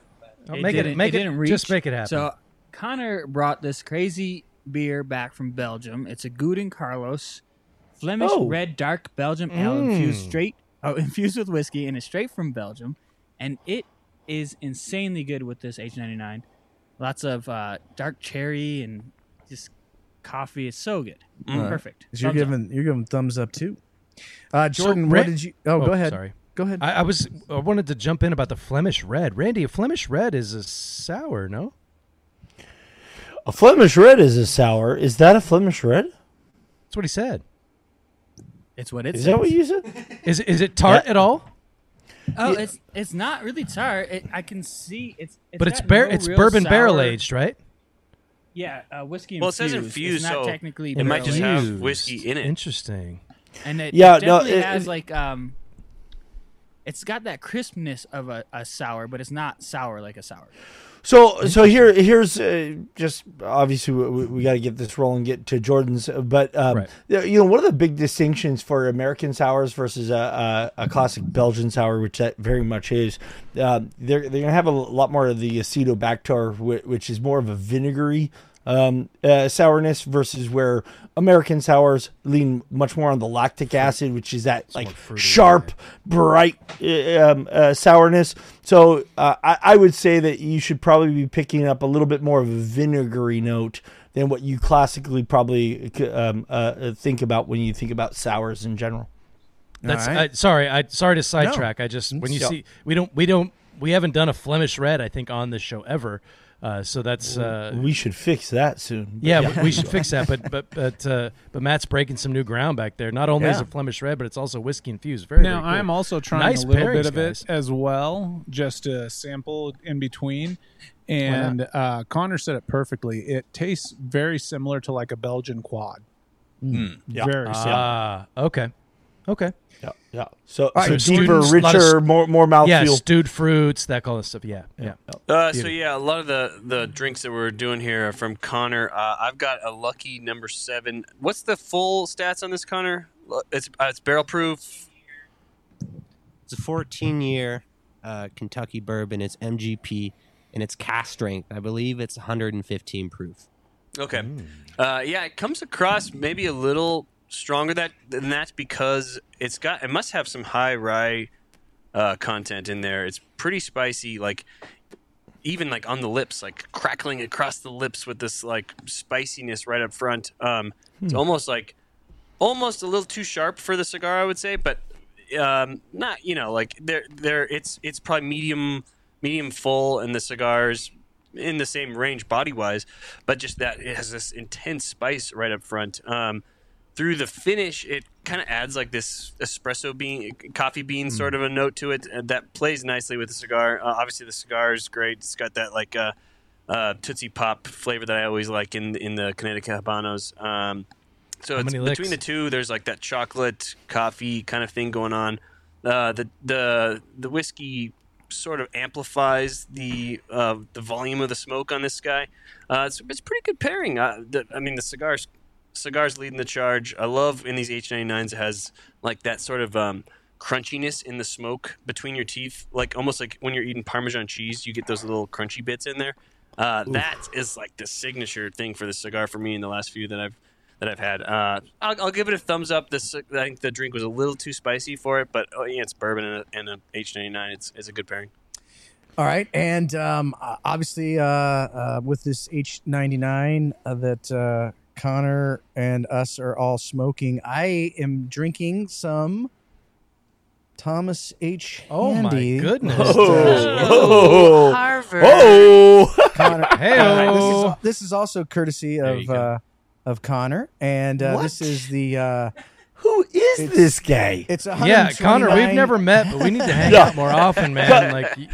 Oh, It make it. didn't- Make it it. didn't reach. Just make it happen. So Connor brought this crazy beer back from Belgium. It's a Gouden Carolus Flemish Oh. red dark Belgium ale infused Mm. straight oh infused with whiskey and it's straight from Belgium and it is insanely good with this H99. Lots of uh, dark cherry and just coffee. It's so good. Perfect. So you're Thumbs up. giving you're giving thumbs up too. Uh, Jordan, Ra- what did you? Oh, Oh, go ahead. sorry. Go ahead. I, I was. I wanted to jump in about the Flemish red. Randy, a Flemish red is a sour, no? A Flemish red is a sour. Is that a Flemish red? That's what he said. It's what it Is says. that what you said? Is is it tart Yeah. at all? Oh, it's it's not really tart. It, I can see it's, it's But it's got bar- no it's real bourbon barrel aged, right? Yeah, uh, whiskey. Well, it says infused. infused, It's not so technically. it might just barrel have aged. whiskey in it. Interesting. and it, Yeah, it no, definitely it- has it- like um, it's got that crispness of a, a sour, but it's not sour like a sour. So, so here, here's uh, just obviously we, we got to get this rolling, get to Jordan's. But um, Right. you know, one of the big distinctions for American sours versus a, a, a classic Belgian sour, which that very much is, uh, they're they're gonna have a lot more of the acetobacter, whi- which is more of a vinegary um, uh, sourness versus where American sours lean much more on the lactic acid, which is that like sharp, bright uh, um, uh, sourness. So uh, I, I would say that you should probably be picking up a little bit more of a vinegary note than what you classically probably um, uh, think about when you think about sours in general. That's All right. I, sorry. I sorry to sidetrack. I just when you Yeah. see we don't we don't we haven't done a Flemish red I think on this show ever. Uh, so that's uh, we should fix that soon. yeah, we- we should fix that. But but but uh, but Matt's breaking some new ground back there. Not only is Yeah. it Flemish red, but it's also whiskey infused. Very Now very cool. I'm also trying Nice a little pairings, bit of guys. it as well, just to sample in between. And uh, Connor said it perfectly. It tastes very similar to like a Belgian quad. Yeah. Very similar. Ah, okay, okay. Yeah, yeah. So, right, so so deeper, students, lot of richer, st- more more Yeah, mouthfeel. stewed fruits, that kind of stuff. Yeah, yeah. Uh, so yeah, a lot of the the drinks that we're doing here are from Connor. Uh, I've got a lucky number seven. What's the full stats on this, Connor? It's uh, it's barrel proof. It's a 14 year uh, Kentucky bourbon. It's MGP and it's cask strength. I believe it's 115 proof. Okay. Uh, yeah, it comes across maybe a little stronger that than that because it's got it must have some high rye uh, content in there. It's pretty spicy, like even like on the lips, like crackling across the lips with this like spiciness right up front. Um, It's almost like almost a little too sharp for the cigar, I would say, but um, not you know like they're they're it's it's probably medium medium full, and the cigars in the same range body wise, but just that it has this intense spice right up front. Um, through the finish, it kind of adds like this espresso bean, coffee bean sort of a note to it that plays nicely with the cigar. Uh, obviously, the cigar is great. It's got that like uh, uh, Tootsie Pop flavor that I always like in in the Connecticut Habanos. Um, so How it's between the two. There's like that chocolate coffee kind of thing going on. Uh, the the the whiskey sort of amplifies the uh, the volume of the smoke on this guy. Uh, it's it's pretty good pairing. Uh, the, I mean, the cigars cigars leading the charge. I love in these H99s it has like that sort of um, crunchiness in the smoke between your teeth, like almost like when you're eating Parmesan cheese, you get those little crunchy bits in there. Uh, that is like the signature thing for the cigar for me in the last few that I've that I've had. Uh, I'll, I'll give it a thumbs up. This I think the drink was a little too spicy for it, but oh yeah, it's bourbon and a, and a H99. It's it's a good pairing. All right, and um, obviously, uh, uh, with this H99 uh, that uh, Connor and us are all smoking, I am drinking some Thomas H. Oh my goodness. Oh, Harvard. oh, Connor. Hey-o. this, is, this is also courtesy of uh, of Connor, and uh, this is the uh, who is It's- this guy? it's a Yeah, Connor, we've never met, but we need to hang out more often, man. Like, y-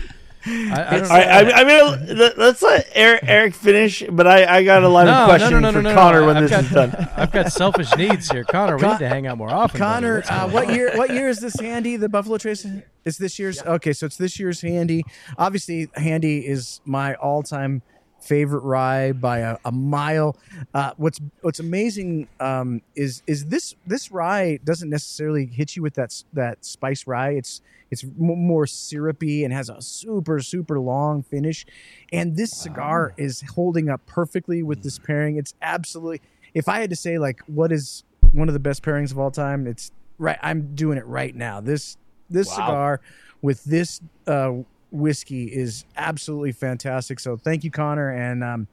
I, I don't know. I, I, I mean, let- let's let Eric, Eric finish, but I, I got a line of questions no, no, no, for no, no, Connor no. when I've this got, is done. I've got selfish needs here, Connor. We Con- need to hang out more often. Connor, uh, what year? What year is this Handy? The Buffalo Trace? Is this year's? Okay, so it's this year's Handy. Obviously, Handy is my all-time favorite rye by a, a mile. Uh, what's What's amazing um, is is this this rye doesn't necessarily hit you with that that spice rye. It's it's more syrupy and has a super super long finish. And this cigar is holding up perfectly with this pairing. It's absolutely. If I had to say like what is one of the best pairings of all time, it's right. I'm doing it right now. This this Wow. cigar with this uh, whiskey is absolutely fantastic. So thank you, Connor. And um,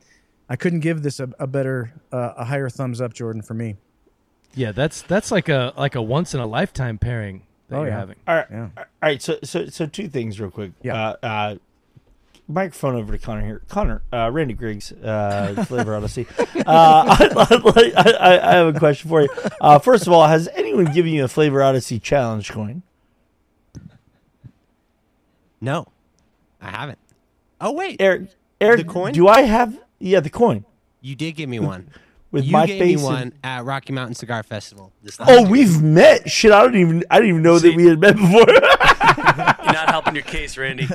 I couldn't give this a, a better, uh, a higher thumbs up, Jordan, for me. Yeah, that's that's like a like a once in a lifetime pairing that Oh, you're yeah. having. All right, Yeah. all right. So, so, so two things real quick. Yeah. Uh, uh, microphone over to Connor here. Connor, uh, Randy Griggs, uh, Flavor Odyssey. Uh, I, I, I, I have a question for you. Uh, first of all, has anyone given you a Flavor Odyssey challenge coin? No, I haven't. Oh wait, Eric, Eric, The coin? Do I have? Yeah, the coin you did give me one. with you my gave face. me and- one at Rocky Mountain Cigar Festival. This last Oh, year. we've met. Shit, I don't even. I didn't even know that we had met before. You're not helping your case, Randy.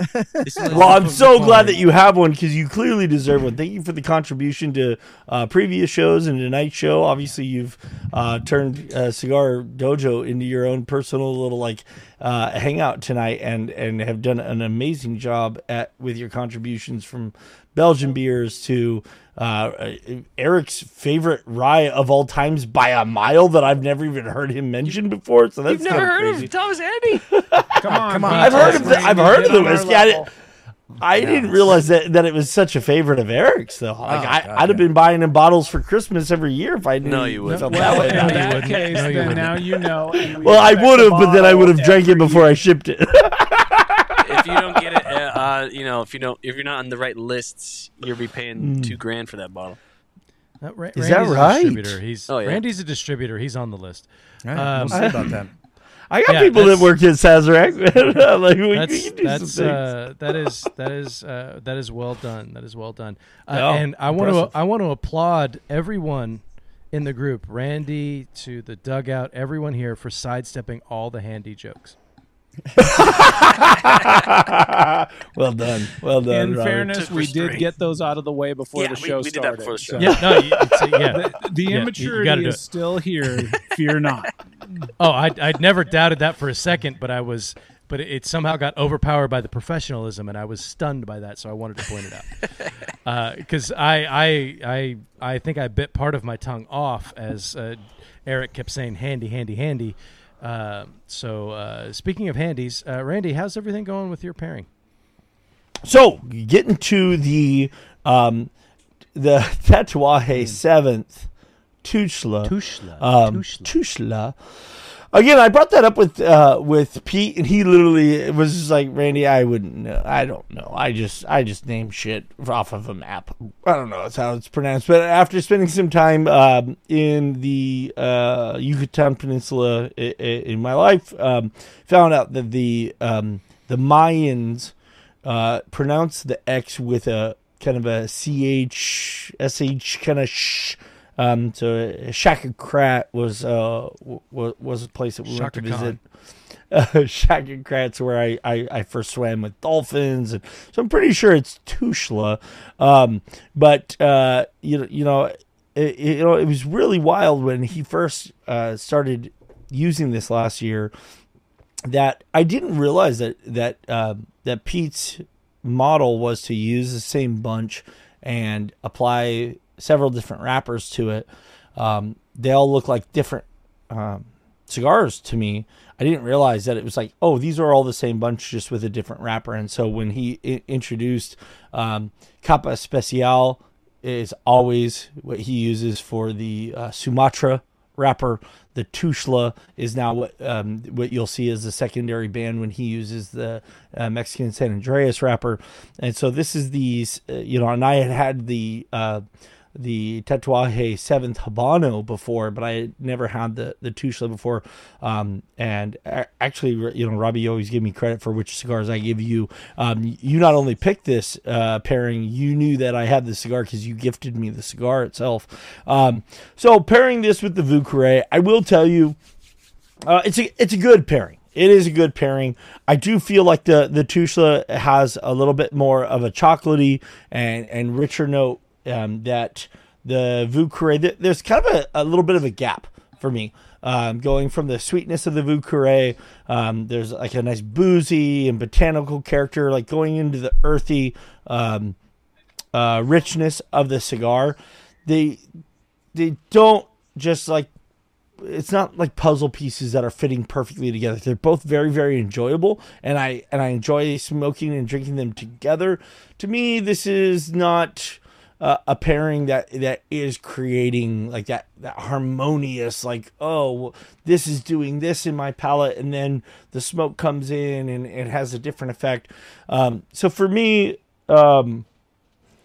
Well, I'm so glad that you have one because you clearly deserve one. Thank you for the contribution to uh, previous shows and tonight's show. Obviously, you've uh, turned uh, Cigar Dojo into your own personal little like uh, hangout tonight, and and have done an amazing job at with your contributions from Belgian beers to uh, Eric's favorite rye of all times by a mile that I've never even heard him mention before. So that's You've never heard crazy. of Thomas Andy? Come on, Come on. I've heard of the, I've heard of the whiskey. I, didn't, I didn't realize that, that it was such a favorite of Eric's though. Like Oh, I, God, I'd have been buying him bottles for Christmas every year if I didn't. No, you wouldn't. felt Well, that way. in No, you that wouldn't. case, No, you then wouldn't. now you know. we Well, I would have, but then I would have drank it every before I shipped it. if you don't get you know, if you don't, if you're not on the right lists, you'll be paying two grand for that bottle. Uh, Ra- Is that Randy's a right? distributor. He's Oh, yeah. Randy's a distributor. He's on the list. All right, Um, we'll see about that. I got Yeah, people that that's- work at Sazerac. like we, we That's can do that's things. uh, that is that is uh, that is well done. That is well done. Uh, Yeah, and I want impressive. to I want to applaud everyone in the group, Randy to the dugout, everyone here for sidestepping all the handy jokes. well done. Well done. In Robert. fairness, Took we did restraint. get those out of the way before Yeah, the we- show we did that started. before the show. Yeah, no, you- it's, uh, yeah. The, the Yeah, you- you immaturity is it. still here. Fear not. Oh, I I never doubted that for a second, but I was but it, it somehow got overpowered by the professionalism, and I was stunned by that. So I wanted to point it out because I, I I I think I bit part of my tongue off as uh, Eric kept saying handy, handy, handy. Uh, so uh, speaking of handies, uh, Randy, how's everything going with your pairing? So getting to the um, the Tatuaje seventh Tushla. Tushla. Um, Tushla. Tushla. Again, I brought that up with uh, with Pete, and he literally was just like, "Randy, I wouldn't know. I don't know. I just I just name shit off of a map. I don't know. That's how it's pronounced." But after spending some time um, in the uh, Yucatan Peninsula i- i- in my life, um, found out that the um, the Mayans uh, pronounce the X with a kind of a ch sh kind of sh. Um, so Xcaret was uh w- was a place that we went to visit. Uh, Xcaret's where I, I, I first swam with dolphins, and so I'm pretty sure it's Tushla. Um, but uh, you you know, it, you know, it was really wild when he first uh, started using this last year. That I didn't realize that that uh, that Pete's model was to use the same bunch and apply several different wrappers to it. Um, they all look like different um, cigars to me. I didn't realize that it was like, oh, these are all the same bunch, just with a different wrapper. And so when he I- introduced um, Capa Especial, is always what he uses for the uh, Sumatra wrapper. The Tushla is now what um, what you'll see as the secondary band when he uses the uh, Mexican San Andrés wrapper. And so this is these, uh, you know, and I had had the uh, the Tatuaje Seventh Habano before, but I never had the the Tushla before. Um, and actually, you know, Robbie you always give me credit for which cigars I give you. Um, you not only picked this uh, pairing, you knew that I had the cigar because you gifted me the cigar itself. Um, so pairing this with the Vieux Carré, I will tell you, uh, it's a it's a good pairing. It is a good pairing. I do feel like the the Tushla has a little bit more of a chocolatey and and richer note um, that the Vieux Carré. th- There's kind of a, a little bit of a gap for me. Um, going from the sweetness of the Vieux Carré, um, there's like a nice boozy and botanical character, like going into the earthy um, uh, richness of the cigar. They they don't just like it's not like puzzle pieces that are fitting perfectly together. They're both very very enjoyable and I and I enjoy smoking and drinking them together. To me this is not uh, a pairing that that is creating like that that harmonious like oh this is doing this in my palate and then the smoke comes in and it has a different effect. Um, so for me um,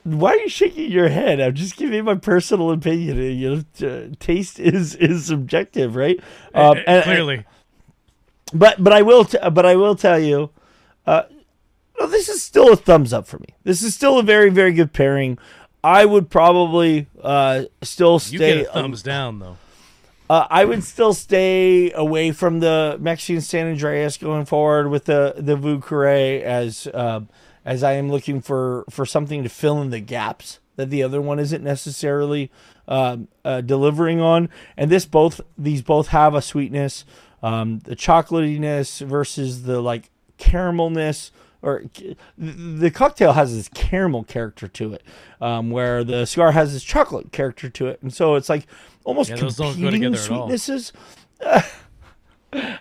why are you shaking your head? I'm just giving my personal opinion. You know, taste is is subjective, right? Um, Uh, and- Clearly, but but I will t- but I will tell you, uh, no, this is still a thumbs up for me. This is still a very very good pairing. I would probably uh, still you stay. get a thumbs down though. Uh, I would still stay away from the Mexican San Andrés going forward with the the Vieux Carré as um, as I am looking for for something to fill in the gaps that the other one isn't necessarily um, uh, delivering on. And this both these both have a sweetness, um, the chocolatiness versus the like caramelness or the cocktail has this caramel character to it, um, where the cigar has this chocolate character to it, and so it's like almost Yeah, those don't go competing together at all. sweetnesses.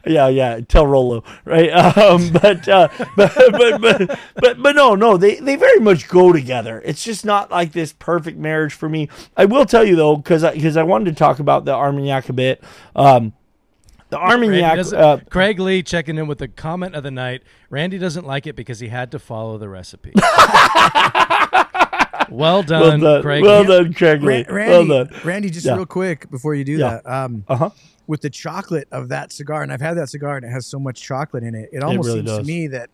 yeah, yeah. Tell Rolo, right? Um, but, uh, but, but, but, but, but, no, no. They, they very much go together. It's just not like this perfect marriage for me. I will tell you though, because because I, wanted to talk about the Armagnac a bit. Um, the Randy Armagnac. Uh, Craig Lee checking in with the comment of the night. Randy doesn't like it because he had to follow the recipe. well done, well done, Craig. well done, Craig. Ra- Lee. Randy, well done. Randy, just Yeah. real quick before you do Yeah. that, um, Uh huh. with the chocolate of that cigar, and I've had that cigar and it has so much chocolate in it. It almost really seems does. to me that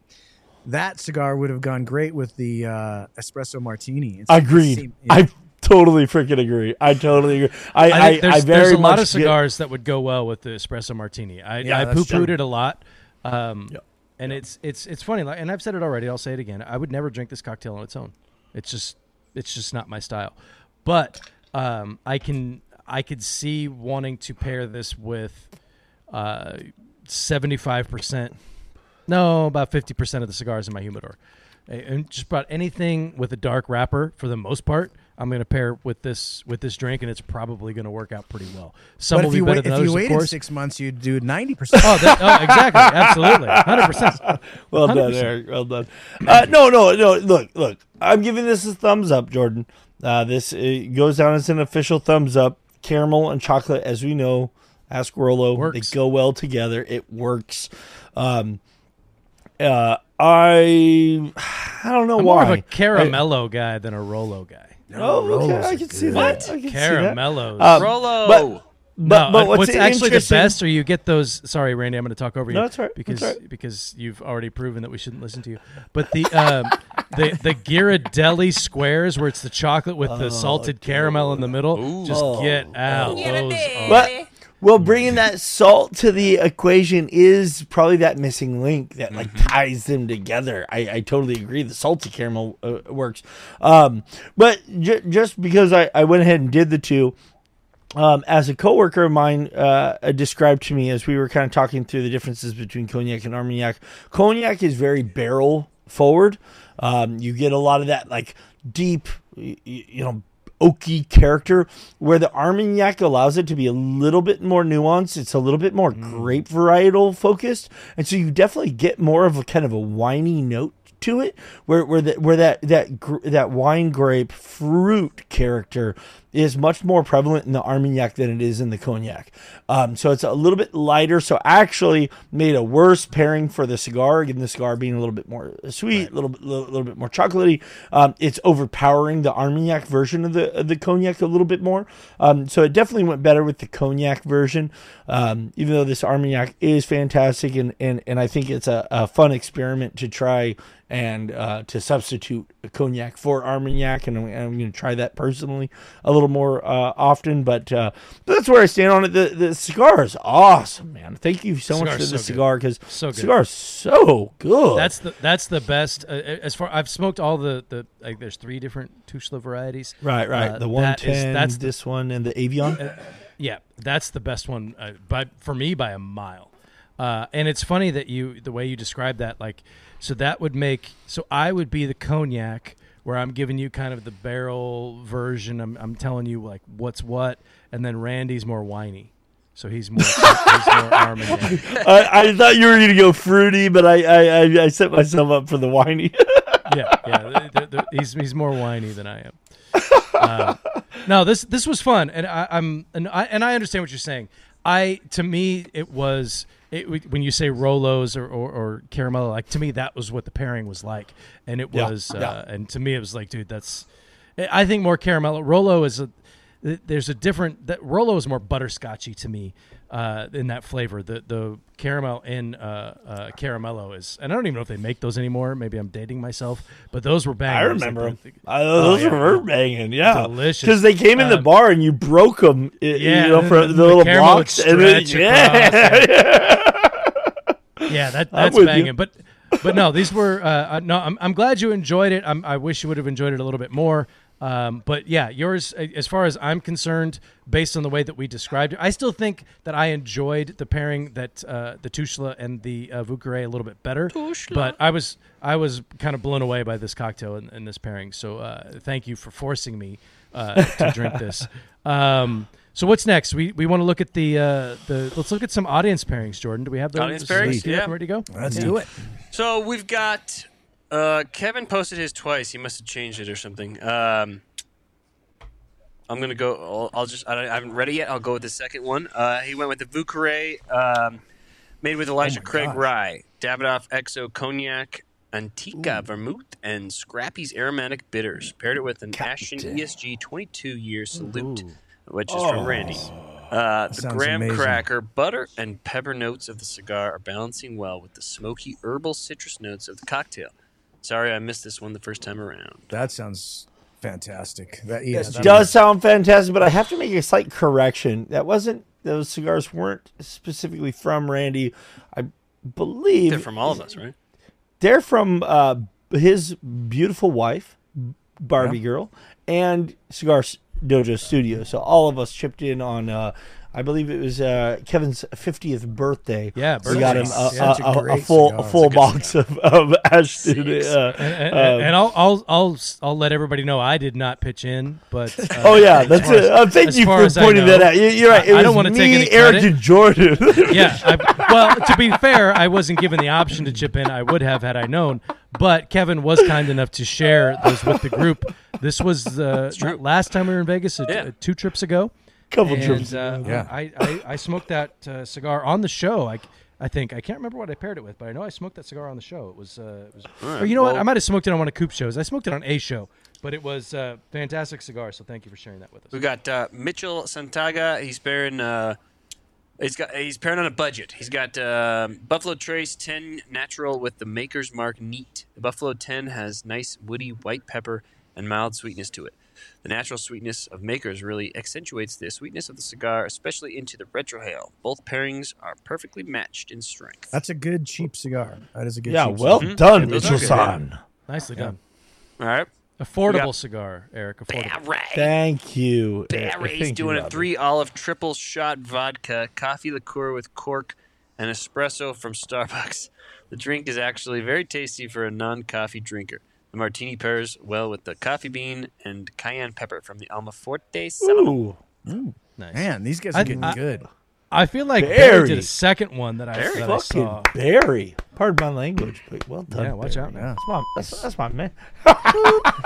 that cigar would have gone great with the uh, espresso martini. It's- it Agreed. seem- yeah. I totally freaking agree. I totally agree. I, I I, there's, I very there's a lot of get- cigars that would go well with the espresso martini. I, Yeah, I that's poo-pooed it a lot, um, Yep. and it's it's it's funny. Like, and I've said it already. I'll say it again. I would never drink this cocktail on its own. It's just it's just not my style. But um, I can I could see wanting to pair this with seventy five percent. No, about fifty percent of the cigars in my humidor, and just about anything with a dark wrapper for the most part. I'm going to pair with this with this drink, and it's probably going to work out pretty well. Some but will if be you, better wait, than if others, you of waited course. six months, you'd do ninety percent. Oh, that, oh, exactly, absolutely, hundred percent. Well done, 100%. Eric. Well done. Uh, no, no, no. Look, look. I'm giving this a thumbs up, Jordan. Uh, this goes down as an official thumbs up. Caramel and chocolate, as we know, ask Rolo, Works. they go well together. It works. Um, uh, I, I don't know I'm why. more of a caramello guy than a Rolo guy. Oh, okay, Rolos I can see good. that. I can see that. Caramellos. Um, Rolo. but- But, no, but what's, what's, actually the best are you get those. Sorry, Randy, I'm going to talk over you. No, that's right. Because That's all right. because you've already proven that we shouldn't listen to you. But the um, the the Ghirardelli squares where it's the chocolate with Oh, the salted caramel in the middle. Just get out. Those are- But well, bringing that salt to the equation is probably that missing link that like ties them together. I, I totally agree. The salty caramel uh, works, um, but j- just because I, I went ahead and did the two, um, as a coworker of mine uh, uh, described to me as we were kind of talking through the differences between cognac and armagnac. Cognac is very barrel forward. Um, you get a lot of that like deep, y- y- you know, oaky character, where the armagnac allows it to be a little bit more nuanced. It's a little bit more hmm. grape varietal focused, and so you definitely get more of a kind of a winey note to it, where where that where that that gr- that wine grape fruit character is much more prevalent in the Armagnac than it is in the cognac. Um, so it's a little bit lighter. So actually made a worse pairing for the cigar. given the cigar being a little bit more sweet, a little bit, little, little bit more chocolatey. Um, it's overpowering the Armagnac version of the of the cognac a little bit more. Um, so it definitely went better with the cognac version. Um, even though this Armagnac is fantastic and and and I think it's a, a fun experiment to try and uh, to substitute cognac for Armagnac, and I'm, I'm going to try that personally a little more uh, often. But, uh, but that's where I stand on it. The the cigar is awesome, man. Thank you so much for Cigar's the cigar because So cigar is so good. That's the that's the best. Uh, as far I've smoked all the the like. There's three different Tuxtla varieties. right, right. Uh, the that one is- that's the this one, and the Avion. Yeah, that's the best one, uh, by for me by a mile. Uh, and it's funny that you the way you describe that, like, so that would make so I would be the cognac where I'm giving you kind of the barrel version. I'm I'm telling you like what's what, and then Randy's more whiny, so he's more he's more Armagnac. I, I thought you were going to go fruity, but I, I I I set myself up for the whiny. yeah, yeah. the- the- the- he's he's more whiny than I am. Uh, no, this this was fun, and I, I'm and I and I understand what you're saying. I to me it was it, when you say Rolos or, or, or caramel, like to me that was what the pairing was like, and it Yeah, was, uh, and to me it was like, dude, that's. I think more caramel. Rolo is a. There's a different that Rolo is more butterscotchy to me uh, in that flavor. The the caramel in uh, uh, caramello is, and I don't even know if they make those anymore. Maybe I'm dating myself, but those were bangers. I remember them. Uh, those yeah. were banging, yeah, Delicious. Because they came in the Um, bar and you broke them, Yeah, you know, for the, the little blocks, and then, stretch yeah, Yeah, that that's with you. banging. But but no, these were uh, uh, no. I'm I'm glad you enjoyed it. I'm, I wish you would have enjoyed it a little bit more. Um, but yeah, yours, as far as I'm concerned, based on the way that we described it, I still think that I enjoyed the pairing that uh, the Tuxtla and the uh, Vieux Carré a little bit better. But I was I was kind of blown away by this cocktail and, and this pairing. So uh, thank you for forcing me uh, to drink this. Um, so what's next? We we want to look at the uh, the let's look at some audience pairings. Jordan, do we have those? Audience pairings? queued Yeah. ready to go? Let's do it. So we've got uh, Kevin posted his twice. He must have changed it or something. Um, I'm gonna go. I'll, I'll just. I, don't- I haven't read it yet. I'll go with the second one. Uh, he went with the Vieux Carré, um, made with Elijah Oh Craig gosh. Rye, Davidoff XO Cognac, Antica Vermouth, and Scrappy's Aromatic Bitters. Paired it with an Ashton ESG 22 year salute, which is from Randy. Uh, the graham amazing. cracker, butter, and pepper notes of the cigar are balancing well with the smoky herbal citrus notes of the cocktail. Sorry, I missed this one the first time around. That sounds fantastic. That ESG. does sound fantastic, but I have to make a slight correction. That wasn't those cigars weren't specifically from Randy. I believe They're from all of us, right? they're from uh, his beautiful wife, Barbie Girl, and Cigar Dojo Studio. So all of us chipped in on. Uh, I believe it was uh, Kevin's fiftieth birthday. Yeah, we got him birthday. a, a a- a, full cigar. a full a good box of, of Ashton. Uh, And, um, and, and I'll, I'll I'll I'll let everybody know I did not pitch in, but uh, Oh yeah, that's it. as- Uh, thank you far for pointing know, that out. You- You're right. It I, I don't was want to me, take any Eric, credit. and Jordan. yeah. I, well, to be fair, I wasn't given the option to chip in. I would have had I known. But Kevin was kind enough to share those with the group. This was uh, true. last time we were in Vegas, uh, Yeah. two trips ago. Couple and, trips. Uh, Yeah. I, I, I smoked that uh, cigar on the show. I, I think I can't remember what I paired it with, but I know I smoked that cigar on the show. It was, uh, it was right, or you know what? I might have smoked it on one of Coop's shows. I smoked it on a show, but it was uh, fantastic cigar. So thank you for sharing that with us. We got uh, Mitchell Santaga. He's pairing. Uh, he's got. He's pairing on a budget. He's got uh, Buffalo Trace 10 natural with the Maker's Mark neat. The Buffalo 10 has nice woody white pepper and mild sweetness to it. The natural sweetness of Maker's really accentuates the sweetness of the cigar, especially into the retrohale. Both pairings are perfectly matched in strength. That's a good cheap cigar. That is a good. yeah, cheap well cigar. done, Yeah, those Mitchell good. San. Nicely done. All right. Affordable We got- cigar, Eric. Affordable. Barry. Thank you. Barry's Thank you, doing a three olive triple shot vodka, coffee liqueur with cork, and espresso from Starbucks. The drink is actually very tasty for a non coffee drinker. The martini pairs well with the coffee bean and cayenne pepper from the Alma Fuerte Salomon. Ooh, Nice. Man, these guys I- are getting I- good. I feel like Barry, Barry. did a second one that I, Barry. that I saw. Barry. Pardon my language, but well done. Yeah, watch Barry. out, man. Yeah. That's my, that's, that's my man.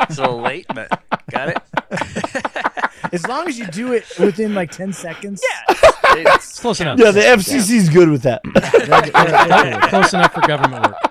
It's a little late, but got it. As long as you do it within like ten seconds. It's- It's close enough. Yeah, the FCC's good with that. close enough for government work.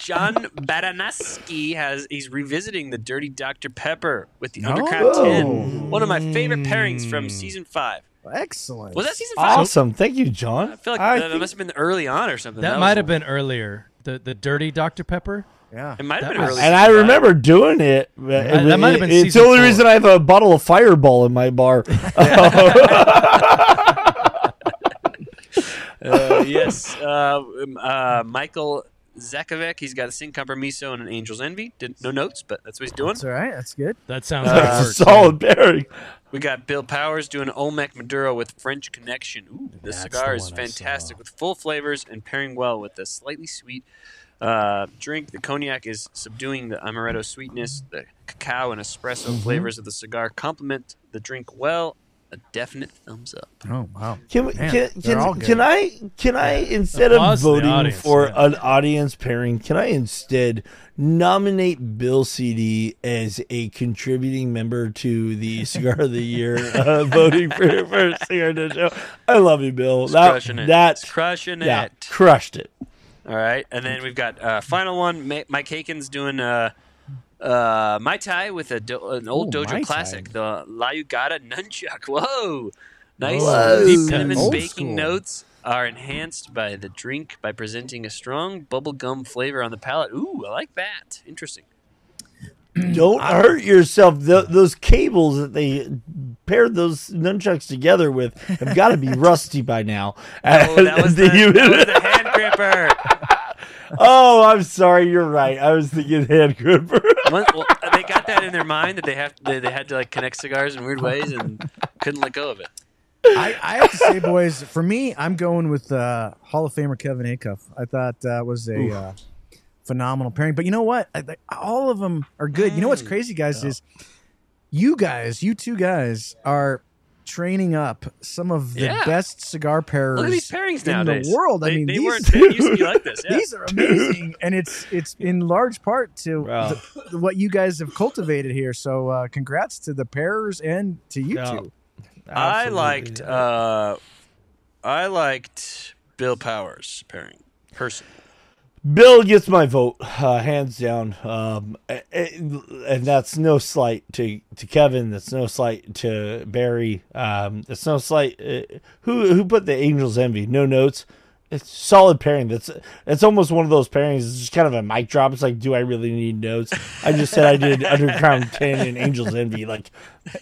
John Badanaski has he's revisiting the Dirty Dr Pepper with the Oh. Undercrown 10. One of my favorite pairings from season five. Excellent. Was that season five? awesome. Thank you, John. I feel like I that, that think- must have been early on or something. That was- might have been earlier. The the dirty Dr Pepper. Yeah. It might have been was- early. and season I five. remember doing it. but That- that might have been It's the only four. reason I have a bottle of Fireball in my bar. Uh, yes, uh, um, uh, Michael Zakovic. He's got a Sin Compromiso and an Angel's Envy. Did, no notes, but that's what he's doing. That's all right. That's good. That sounds Uh, like a works. solid pairing. We got Bill Powers doing Olmec Maduro with French Connection. Ooh, this That's cigar is fantastic with full flavors and pairing well with the slightly sweet uh, drink. The cognac is subduing the amaretto sweetness. The cacao and espresso Mm-hmm. flavors of the cigar complement the drink well. A definite thumbs up. Oh wow. Can we, Man, can, can, can I can I instead of voting audience, for yeah. an audience pairing, can I instead nominate Bill CD as a contributing member to the Cigar of the Year uh, voting for, for Cigar of the Show? I love you, Bill. It's That crushing it. that It's crushing yeah, it. crushed it. All right, and then we've got uh, final one. Ma- Mike Haken's doing uh, uh, Mai Tai with a do- an old Ooh, Dojo classic, the La Jugada Nunchuck. Whoa, nice Whoa. deep cinnamon Old baking school. notes are enhanced by the drink by presenting a strong bubblegum flavor on the palate. Ooh, I like that. Interesting. Don't hurt yourself. Th those cables that they paired those nunchucks together with have got to be rusty by now. Oh, that was the, that was the hand gripper. Oh, I'm sorry. You're right. I was thinking hand gripper. One- well, they got that in their mind that they have they, they had to like connect cigars in weird ways and couldn't let go of it. I, I have to say, boys, for me, I'm going with uh, Hall of Famer Kevin Acuff. I thought that was a uh, phenomenal pairing. But you know what? I, I- all of them are good. You know what's crazy, guys, is you guys, you two guys, are training up some of the Yeah. best cigar pairers Look at these pairings in nowadays. the world. I mean, they these, weren't they used to be like this. Yeah. these are amazing, and it's it's in large part to Bro. the, what you guys have cultivated here. So, uh, congrats to the pairers and to you Yeah. two. I liked uh, I liked Bill Powers pairing personally. Bill gets my vote, uh, hands down. Um, and that's no slight to, to Kevin. That's no slight to Barry. Um, that's no slight. Uh, who who put the Angels envy? No notes. It's solid pairing. That's it's almost one of those pairings. It's just kind of a mic drop. It's like, do I really need notes? I just said I did Undercrown Ten and Angels Envy. Like,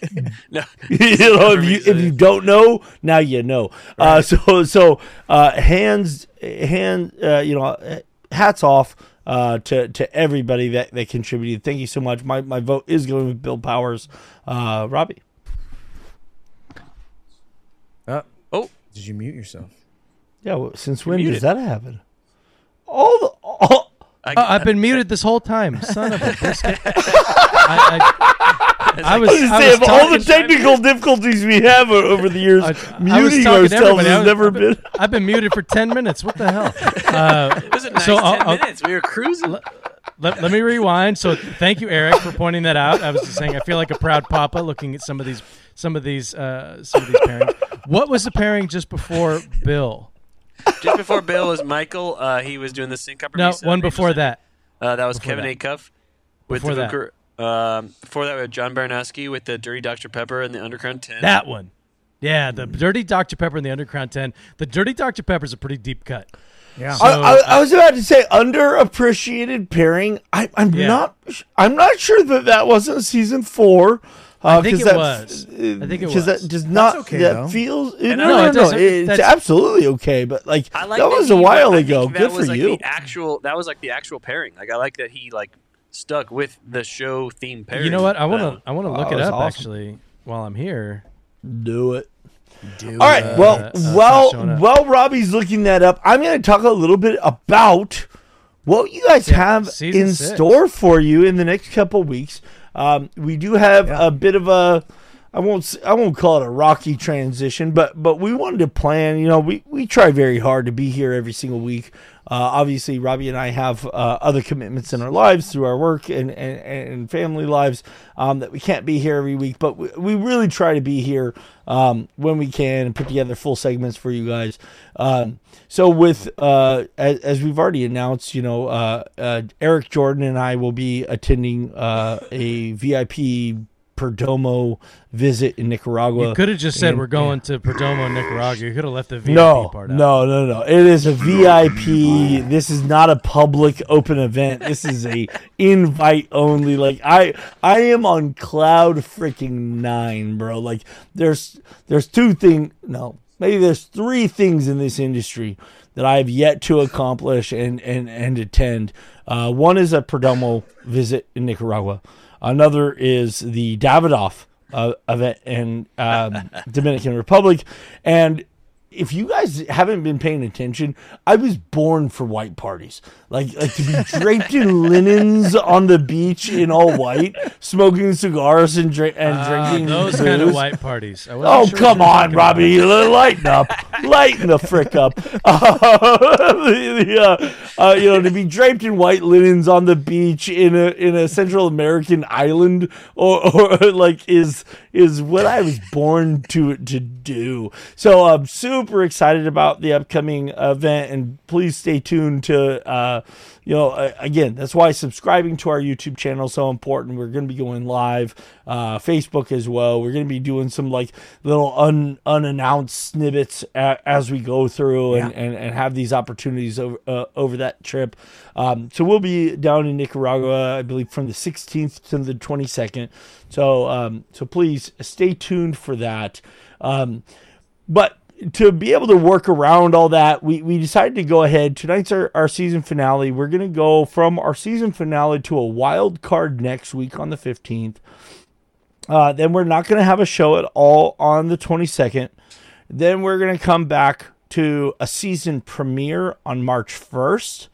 No, you know, if you if you don't know, now you know. Uh, so so uh, hands hand uh, you know uh, hats off uh, to to everybody that, that contributed. Thank you so much. My my vote is going with Bill Powers. Uh, Robbie. Uh, Oh. did you mute yourself? Yeah. Well, since when does that happen? All the all, I, Oh, I've been muted this whole time. Son of a biscuit. I, I, I was, I was I saying, was of all the talking- technical difficulties we have over the years, I, muting I ourselves has never I've been, been. I've been muted for ten minutes. What the hell? Uh, it was a nice so I'll- ten I'll- minutes. We were cruising. let, let me rewind. So thank you, Eric, for pointing that out. I was just saying I feel like a proud papa looking at some of these some of these uh, some of these pairings. What was the pairing just before Bill? Just before Bill was Michael. Uh, he was doing the sync up. No, one before that. Uh, that was Before Kevin that. Acuff with Before the that. Booker. Um, before that, we had John Baranowski with the Dirty Dr Pepper and the Undercrown Ten. That one. Yeah, the Dirty Dr Pepper and the Undercrown Ten. The Dirty Dr Pepper is a pretty deep cut. Yeah. So- I, I, I was about to say underappreciated pairing. I, I'm Yeah. not. I'm not sure that that wasn't season four. Uh, I think 'cause it that, was. I think it because was. that does not. okay, that though. feels. And no, no, No, no, it doesn't- It's that's- absolutely okay, but like I like that was a while I ago. think Good that for was like you. The actual that was like the actual pairing. Like I like that he like stuck with the show theme pairing. You know what? I want Um, to I want to Oh, look it up awesome. actually while I'm here. Do it. All right. well, uh, while while Robbie's looking that up, I'm going to talk a little bit about what you guys have in six. store for you in the next couple weeks. Um, we do have Yeah. a bit of a. I won't. I won't call it a rocky transition, but but we wanted to plan. You know, we we try very hard to be here every single week. Uh, obviously, Robbie and I have uh, other commitments in our lives through our work and and, and family lives um, that we can't be here every week. But we, we really try to be here um, when we can and put together full segments for you guys. Um, so with uh, as, as we've already announced, you know, uh, uh, Eric Jordan and I will be attending uh, a VIP Perdomo visit in Nicaragua. You could have just said And- we're going to Perdomo, Nicaragua. You could have left the VIP no, part out. no, no, no. It is a VIP. This is not a public open event. This is a invite only. Like I, I am on cloud freaking nine, bro. Like there's, there's two thing. No, maybe there's three things in this industry that I have yet to accomplish and and and attend. Uh, one is a Perdomo visit in Nicaragua. Another is the Davidoff uh, event in um, Dominican Republic, and if you guys haven't been paying attention, I was born for white parties. Like like to be draped in linens on the beach in all white, smoking cigars and drink and Ah, drinking those kind of white parties. Oh sure come on. Robbie! Lighten up, lighten the frick up. Uh, the, the, uh, uh, you know, to be draped in white linens on the beach in a in a Central American island, or, or like is is what I was born to to do. So I'm super excited about the upcoming event, and please stay tuned to. Uh, you know, uh, again, that's why subscribing to our YouTube channel is so important. We're going to be going live, uh, Facebook as well. We're going to be doing some like little un, unannounced snippets a, as we go through and, and, and have these opportunities over uh, over that trip. Um, so we'll be down in Nicaragua, I believe, from the 16th to the 22nd. So um, so please stay tuned for that. Um, but to be able to work around all that, we, we decided to go ahead. Tonight's our, our season finale. We're going to go from our season finale to a wild card next week on the 15th. Uh, then we're not going to have a show at all on the 22nd. Then we're going to come back to a season premiere on March 1st.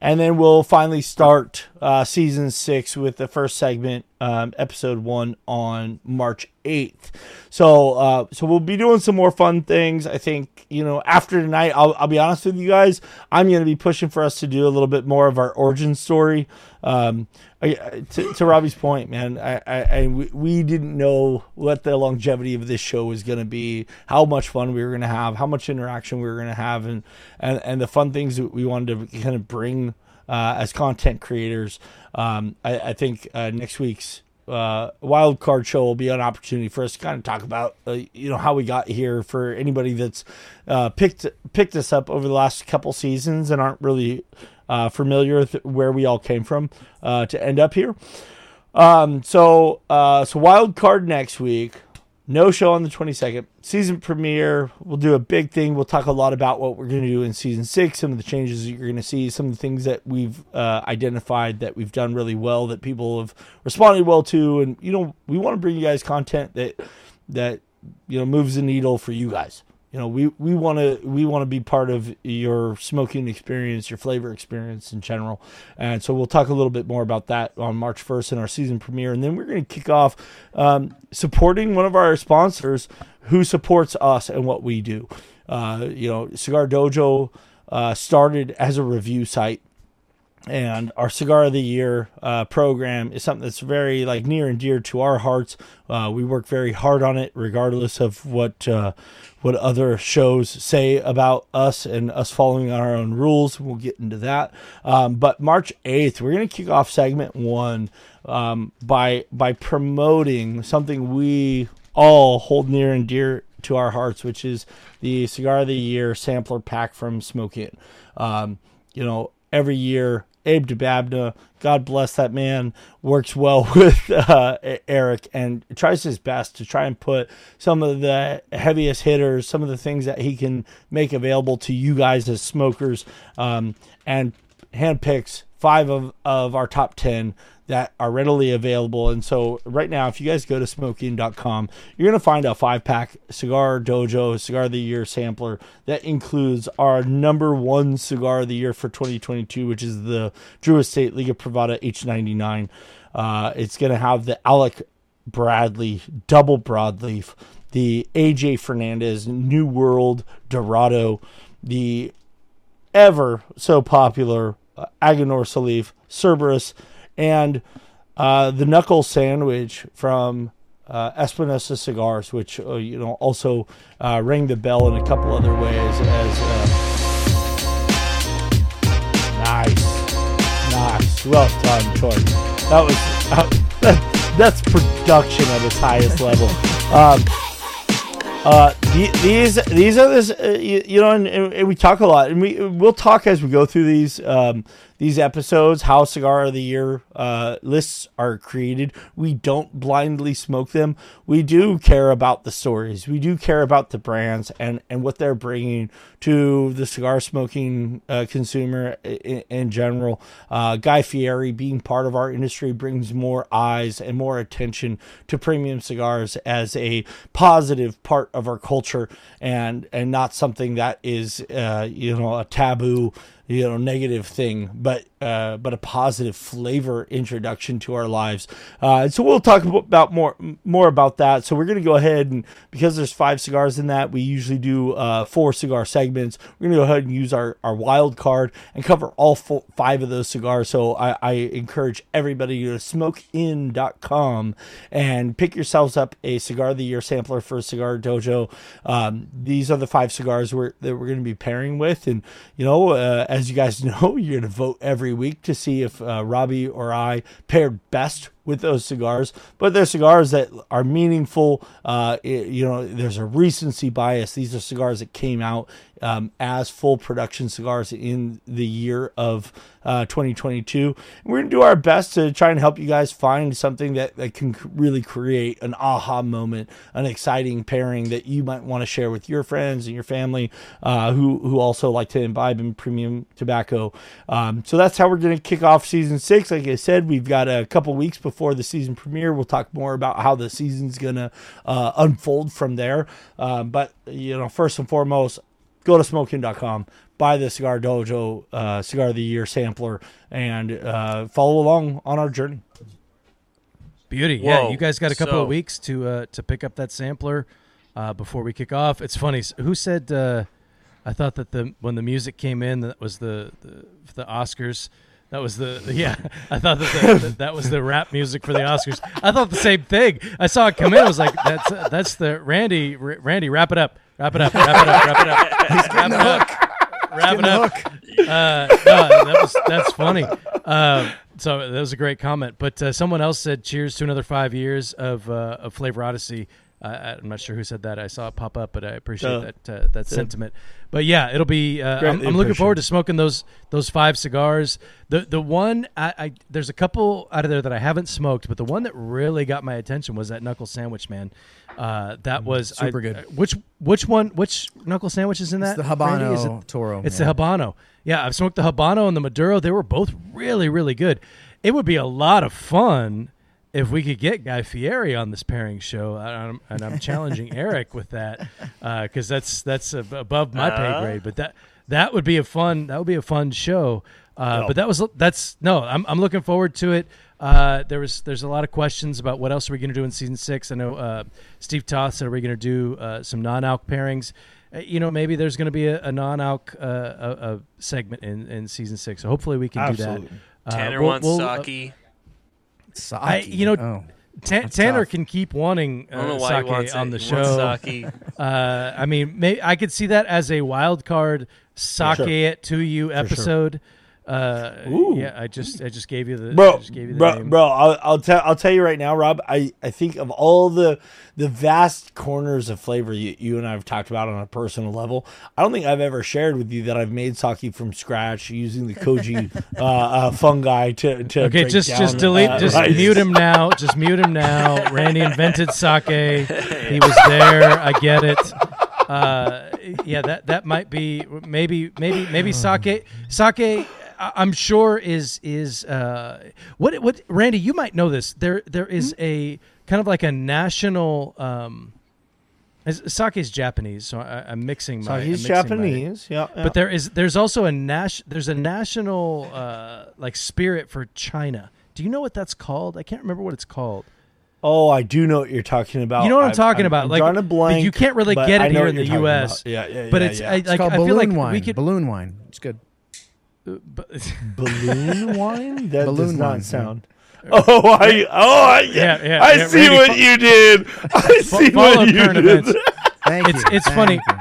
And then we'll finally start uh, season six with the first segment, um, episode one, on March 8th. So, uh, so we'll be doing some more fun things. I think, you know, after tonight, I'll, I'll be honest with you guys, I'm going to be pushing for us to do a little bit more of our origin story. Um, I, to, to Robbie's point, man, I, I, I, we didn't know what the longevity of this show was going to be, how much fun we were going to have, how much interaction we were going to have, and, and, and the fun things that we wanted to kind of bring as content creators. Um, I, I think uh, next week's uh, wild card show will be an opportunity for us to kind of talk about uh, you know how we got here for anybody that's uh, picked picked us up over the last couple seasons and aren't really uh, familiar with where we all came from uh, to end up here. Um, so uh, so wild card next week. No show on the 22nd. Season premiere. We'll do a big thing. We'll talk a lot about what we're going to do in season six, some of the changes that you're going to see, some of the things that we've uh, identified that we've done really well, that people have responded well to. And, you know, we want to bring you guys content that, that, you know, moves the needle for you guys you know we we want to we want to be part of your smoking experience your flavor experience in general. And so we'll talk a little bit more about that on march 1st in our season premiere. And then we're going to kick off um, supporting one of our sponsors who supports us and what we do. Uh, you know cigar dojo uh, started as a review site and our cigar of the year uh, program is something that's very like near and dear to our hearts. Uh, we work very hard on it, regardless of what uh, what other shows say about us and us following our own rules. We'll get into that. Um, but March eighth, we're going to kick off segment one um, by by promoting something we all hold near and dear to our hearts, which is the cigar of the year sampler pack from Smoke Inn. Um, you know, every year Abe Dababneh, God bless that man, works well with uh, Eric and tries his best to try and put some of the heaviest hitters, some of the things that he can make available to you guys as smokers, um, and handpicks five of, of our top 10 that are readily available. And so, right now, if you guys go to smokeinn.com, you're going to find a five pack Cigar Dojo Cigar of the Year sampler that includes our number one cigar of the year for 2022, which is the Drew Estate Liga Privada H99. Uh, it's going to have the Alec Bradley double broadleaf, the AJ Fernandez New World Dorado, the ever so popular uh, Aganorsa Salif, Cerberus, and uh, the knuckle sandwich from uh, Espinosa Cigars, which uh, you know also uh, rang the bell in a couple other ways. As uh, nice, nice, well done, Troy. That was that, that's production at its highest level. Um, uh, these these are this uh, you, you, know, and, and, we talk a lot, and we we'll talk as we go through these. Um, these episodes, how Cigar of the Year uh, lists are created. We don't blindly smoke them. We do care about the stories. We do care about the brands and, and what they're bringing to the cigar smoking uh, consumer in, in general. Uh, Guy Fieri being part of our industry brings more eyes and more attention to premium cigars as a positive part of our culture and and not something that is uh, you know a taboo you know negative thing, but uh, but a positive flavor introduction to our lives. Uh, so we'll talk about more more about that. So we're going to go ahead and because there's five cigars in that, we usually do uh, four cigar segments. We're going to go ahead and use our, our wild card and cover all four, five of those cigars. So I, I encourage everybody to smokeinn.com and pick yourselves up a cigar of the year sampler for Cigar Dojo. Um, these are the five cigars we're, that we're going to be pairing with, and you know, as you guys know, you're going to vote every week to see if uh, Robbie or I paired best with those cigars, but they're cigars that are meaningful. Uh, it- you know, there's a recency bias. These are cigars that came out um, as full production cigars in the year of uh, 2022. We're going to do our best to try and help you guys find something that, that can really create an aha moment, an exciting pairing that you might want to share with your friends and your family uh, who, who also like to imbibe in premium tobacco. Um, so that's how we're going to kick off season six. Like I said, we've got a couple weeks before the season premiere. We'll talk more about how the season's going to uh, unfold from there. Um, but, you know, first and foremost, go to smokeinn.com, buy the Cigar Dojo uh, Cigar of the Year sampler, and uh, follow along on our journey. Beauty. Yeah, you guys got a couple So- of weeks to uh, to pick up that sampler uh, before we kick off. It's funny. Who said? Uh, I thought that the when the music came in, that was the the, the Oscars. That was the yeah. I thought that the, that, that was the rap music for the Oscars. I thought the same thing. I saw it come in. I was like, that's uh, that's the Randy R- Randy. Wrap it up. Wrap it up. Wrap it up. Wrap it up. He's wrap it up. Wrap it up. Uh, no, that was that's funny. Um, so that was a great comment. But uh, someone else said, "Cheers to another five years of uh, of Flavor Odyssey." Uh, I'm not sure who said that. I saw it pop up, but I appreciate Uh, that uh, that sentiment. But yeah, it'll be. Uh, I'm, I'm looking forward to smoking those those five cigars. The the one I, I there's a couple out of there that I haven't smoked, but the one that really got my attention was that knuckle sandwich, man. Uh, that was Mm, super I- good. uh, Which which one? Which knuckle sandwich is in that? It's the Randy? Is it- Habano Toro. it's the Habano. Yeah, I've smoked the Habano and the Maduro. They were both really, really good. It would be a lot of fun if we could get Guy Fieri on this pairing show, and I'm, and I'm challenging Eric with that because that's that's above my pay Uh. grade. But that that would be a fun that would be a fun show. Uh, Yeah. But that was that's no, I'm I'm looking forward to it. Uh, there was there's a lot of questions about what else are we going to do in season six. I know uh, Steve Toth said, "Are we going to do uh, some non-alc pairings?" Uh, you know, maybe there's going to be a, a non-alc uh, a, a segment in, in season six. So hopefully we can Absolutely. do that. Uh, Tanner we'll- wants we'll, uh, sake. Sake. I- you know, Oh. Ta- That's Tanner tough. can keep wanting I don't uh, sake on it. the show. sake. Uh, I mean, may, I could see that as a wild card sake sure. it to you sure. episode. Uh, Ooh. yeah, I just I just gave you the bro, just gave you the bro, name. bro. I'll, I'll tell I'll tell you right now, Rob. I, I think of all the the vast corners of flavor you, you and I have talked about on a personal level. I don't think I've ever shared with you that I've made sake from scratch using the koji uh, uh, fungi to to Okay, just down, just delete, uh, just rice. mute him now. Just mute him now. Randy invented sake. He was there. I get it. Uh, yeah, that that might be maybe maybe maybe sake sake. I- I'm sure is is uh, what what Randy you might know this. There there is a kind of like a national. Um, is- sake is Japanese, so I, I'm mixing my. So he's I'm my- Japanese. Yeah, yeah. but there is there's also a nas- there's a national uh, like spirit for China. Do you know what that's called? I can't remember what it's called. Oh, I do know what you're talking about. You know what I'm I've- talking about, I'm like, drawing a but blank, you can't really get it here in the U.S. about. Yeah, yeah, but it's yeah. I, It's like called I balloon feel like wine. we could. balloon wine. It's good. But- balloon wine. That Balloon does not wine, yeah. sound. Oh, I oh I Yeah, yeah, I yeah, see Randy, what fo- you did. I see follow what you current did. events. Thank It's- you. it's Thank funny. you.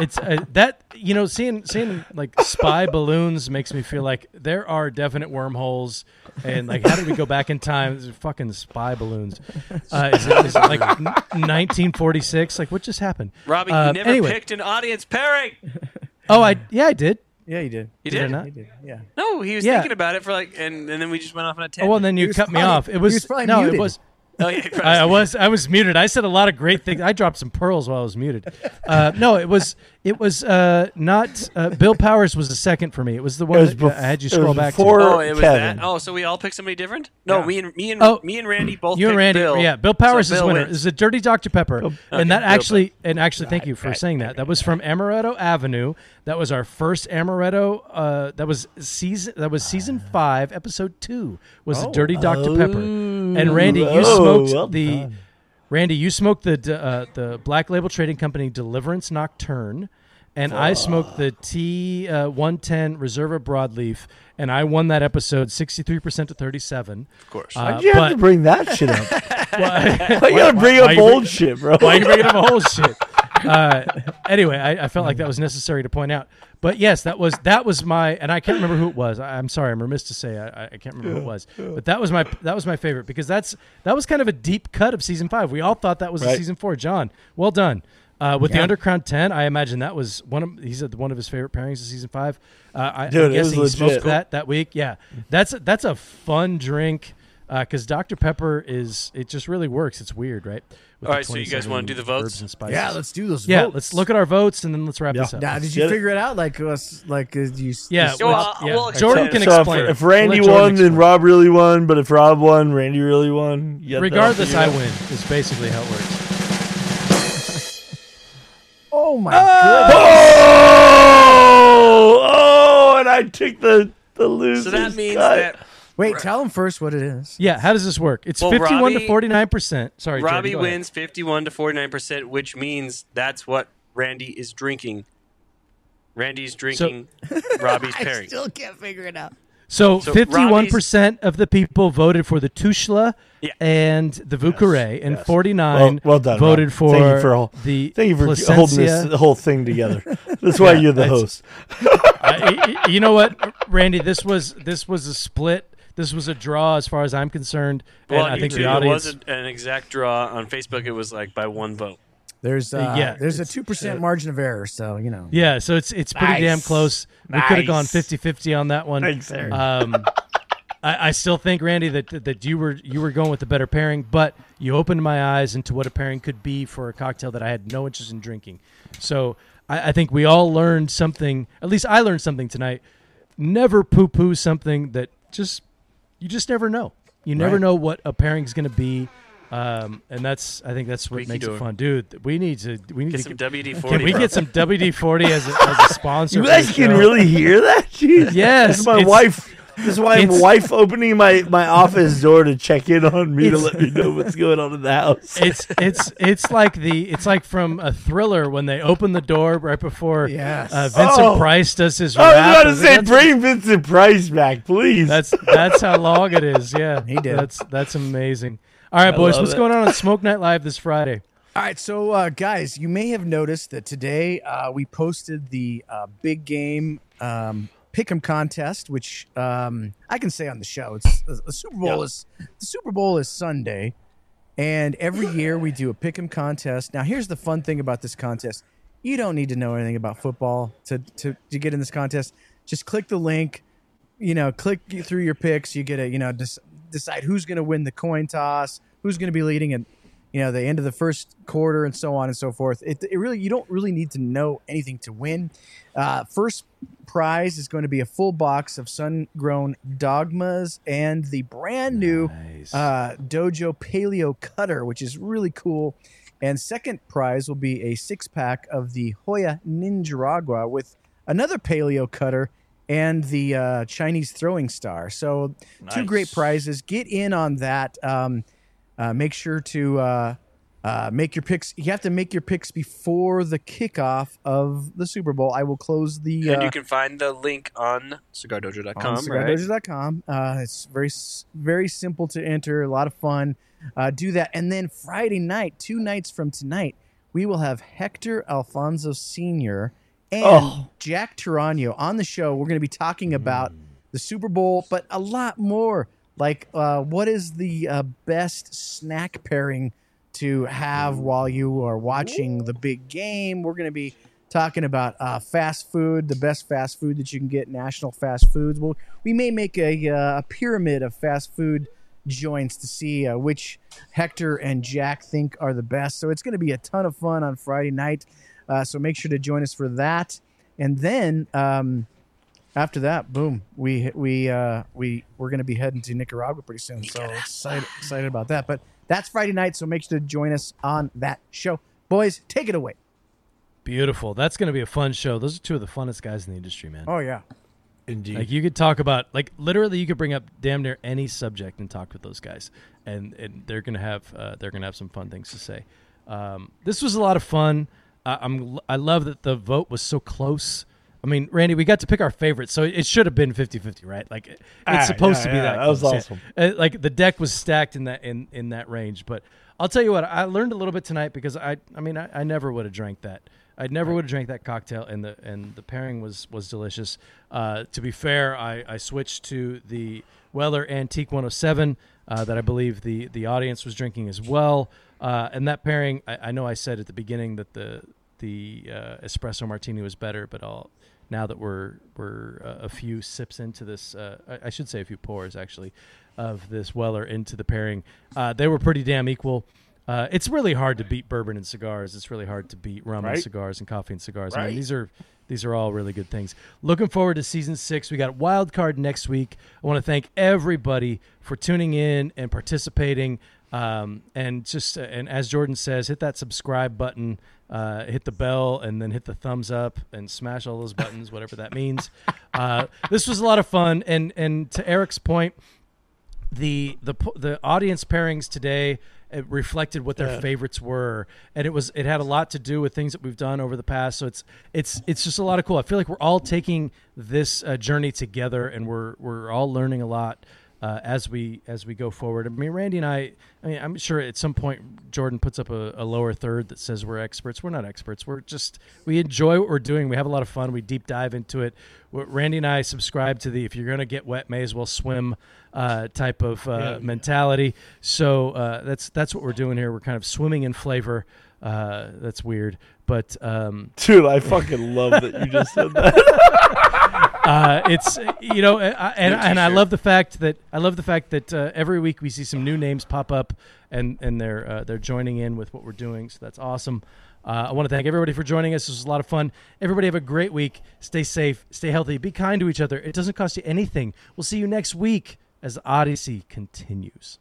it's uh, that you know seeing seeing like spy balloons makes me feel like there are definite wormholes and like how did we go back in time These fucking spy balloons uh, is, it, is it like 1946 like what just happened Robbie, Uh, you never anyway. picked an audience pairing. oh i yeah i did Yeah, you did. You Did I did? not? You did. Yeah. No, he was Yeah. thinking about it for like, and, and then we just went off on a tangent. oh tangent. well then you was cut me probably- off it he was, was probably no muted. it was oh, yeah, I, I was I was muted. I said a lot of great things. I dropped some pearls while I was muted. Uh, no, it was it was uh, not uh, Bill Powers was the second for me. It was the one was that bef- I had you scroll was back to. Oh, it was Kevin. that. Oh, so we all picked somebody different? No, Yeah. me and me and Oh. me and Randy both. You and Randy, Bill. yeah. Bill Powers So is Bill winner. wins. This is a dirty Dr Pepper, and that Bill actually, and actually, thank you for right, saying that. That was from Amaretto Avenue. That was our first Amaretto. Uh, that was season. That was season five, episode two. Was the Dirty Dr Pepper, and Randy, you Oh, smoked well the. done. Randy, you smoked the uh, the Black Label Trading Company Deliverance Nocturne, and I smoked the T uh, one ten Reserva Broadleaf, and I won that episode sixty three percent to thirty seven. of course. Uh, Why'd you have to bring that shit up? Why- Why you gotta bring why up you bring- old shit, bro? Why are you bringing up old shit? Uh, anyway, I, I felt like that was necessary to point out. But yes, that was that was my, and I can't remember who it was. I, I'm sorry, I'm remiss to say I, I can't remember who it was. But that was my that was my favorite because that's that was kind of a deep cut of season five. We all thought that was a Right. season four. John, well done. Uh, with the Undercrown Ten, I imagine that was one of he said one of his favorite pairings of season five. Uh, I, Dude, I'm guessing he smoked legit. that that week. Yeah, that's that's a fun drink because Dr Pepper is it just really works. It's weird, right? With All so you guys wanna do the votes? Yeah, let's do those. Yeah, votes. let's look at our votes and then let's wrap Yeah. this up. Now, did you Get figure it out? Like us, like uh, you? Yeah, you Well, well, yeah. we'll Jordan explain can it. so explain if, if Randy Let Jordan won, then. Rob really won. But if Rob won, Randy really won. You Regardless, I win. Is basically how it works. Oh my Ah! Oh, oh, and I took the the loser. So that means that Wait, tell them first what it is. Yeah, how does this work? It's Well, fifty-one to forty-nine percent. Sorry, Jordan, Robbie go ahead. wins 51 to 49%, which means that's what Randy is drinking. Randy's drinking Robbie's pairing. can't figure it out. So So fifty-one percent of the people voted for the Tuxtla Yeah. and the Vieux Carré, and yes. forty-nine Well, well done, voted Rob. for, Thank you for all- the Thank you for Plasencia. holding this the whole thing together. That's why Yeah, you're the host. I- I- you know what, Randy? This was this was a split. This was a draw, as far as I'm concerned. And Well, I think do- the it wasn't an exact draw on Facebook. It was like by one vote. There's uh, Yeah, there's a two percent margin of error, so you know. Yeah, so it's it's pretty damn Nice. close. We could have gone Nice. 50-50 on that one. Thanks, Um, I, I still think Randy that that you were you were going with the better pairing, but you opened my eyes into what a pairing could be for a cocktail that I had no interest in drinking. So I, I think we all learned something. At least I learned something tonight. Never poo poo something that just you just never know. You never Right. know what a pairing's going to be. Um, and that's I think that's what Freaky makes door. it fun, dude. We need to we need Get to some WD 40. can we get some WD forty as a, as a sponsor? You guys can show? really hear that? Jeez. Yes, This my wife. This is why my it's- wife opening my, my office door to check in on me to It's- let me know what's going on in the house. It's it's it's like the it's like from a thriller when they open the door right before Yes. uh, Vincent Oh. Price does his I was rap. about to say, that's, bring Vincent Price back, please. that's that's how long it is. Yeah, He did. That's that's amazing. All right, boys, love what's it. going on on Smoke Night Live this Friday? All right, so uh, guys, you may have noticed that today uh, we posted the uh, big game um, pick'em contest, which um, I can say on the show. It's the, the Super Bowl is the Super Bowl is Sunday, and every year we do a pick'em contest. Now, here's the fun thing about this contest: you don't need to know anything about football to to, to get in this contest. Just click the link, you know, click through your picks. You get a, you know, decide who's going to win the coin toss, who's going to be leading at, you know, the end of the first quarter, and so on and so forth. It, it really, you don't really need to know anything to win. Uh, first prize is going to be a full box of sun-grown dogmas and the brand new uh, Dojo Paleo Cutter, which is really cool. And second prize will be a six pack of the Joya Ninjaragua with another Paleo Cutter and the uh, Chinese Throwing Star. So two great prizes. Get in on that. Um, uh, make sure to uh, uh, make your picks. You have to make your picks before the kickoff of the Super Bowl. I will close the. and uh, you can find the link on cigardojo.com, on right? cigardojo.com. Uh, it's very very simple to enter. A lot of fun. Uh, do that, and then Friday night, two nights from tonight, we will have Hector Alfonso Senior and Oh. Jack Tarano on the show. We're going to be talking about the Super Bowl, but a lot more. Like, uh, what is the uh, best snack pairing to have while you are watching the big game? We're going to be talking about uh, fast food, the best fast food that you can get, national fast foods. Well, we may make a, uh, a pyramid of fast food joints to see uh, which Hector and Jack think are the best. So it's going to be a ton of fun on Friday night. Uh, so make sure to join us for that. And then um, after that, boom, we we uh, we we're going to be heading to Nicaragua pretty soon. So excited excited about that. But that's Friday night, so make sure to join us on that show. Boys, take it away. Beautiful. That's going to be a fun show. Those are two of the funnest guys in the industry, man. Oh yeah. Indeed. Like you could talk about like literally you could bring up damn near any subject and talk with those guys, and and they're gonna have uh, they're gonna have some fun things to say. Um, this was a lot of fun. I, I'm I love that the vote was so close. I mean, Randy, we got to pick our favorites, so it should have been 50-50, right? Like it's Ah, supposed yeah, to be yeah, that. that was awesome. Uh, like the deck was stacked in that in in that range, but I'll tell you what. I learned a little bit tonight because I. I mean, I, I never would have drank that. I never would have drank that cocktail, and the and the pairing was was delicious. Uh, to be fair, I, I switched to the Weller Antique 107 uh, that I believe the the audience was drinking as well. Uh, and that pairing, I, I know I said at the beginning that the the uh, espresso martini was better, but I'll now that we're we're uh, a few sips into this, uh, I, I should say a few pours actually, of this Weller into the pairing, uh, they were pretty damn equal. Uh, it's really hard to beat bourbon and cigars. It's really hard to beat rum and cigars and coffee and cigars. I mean, these are these are all really good things. Looking forward to season six. We got wild card next week. I want to thank everybody for tuning in and participating. Um, and just uh, and as Jordan says, hit that subscribe button, uh, hit the bell, and then hit the thumbs up and smash all those buttons, whatever that means. Uh, this was a lot of fun. And and to Eric's point, the the the audience pairings today it reflected what their Yeah. favorites were and it was it had a lot to do with things that we've done over the past so it's it's it's just a lot of cool i feel like we're all taking this uh, journey together and we're we're all learning a lot uh, as we as we go forward. I mean, Randy and I. I mean, I'm sure at some point Jordan puts up a, a lower third that says we're experts. We're not experts. We're just we enjoy what we're doing. We have a lot of fun. We deep dive into it. What Randy and I subscribe to the if you're going to get wet, may as well swim uh, type of uh, Yeah. mentality. So uh, that's that's what we're doing here. We're kind of swimming in flavor. Uh, that's weird, but um, Dude, I fucking love that you just said that. uh, it's you know, uh, and New and I love the fact that I love the fact that uh, every week we see some new names pop up, and and they're uh, they're joining in with what we're doing. So that's awesome. Uh, I want to thank everybody for joining us. This was a lot of fun. Everybody have a great week. Stay safe. Stay healthy. Be kind to each other. It doesn't cost you anything. We'll see you next week as Odyssey continues.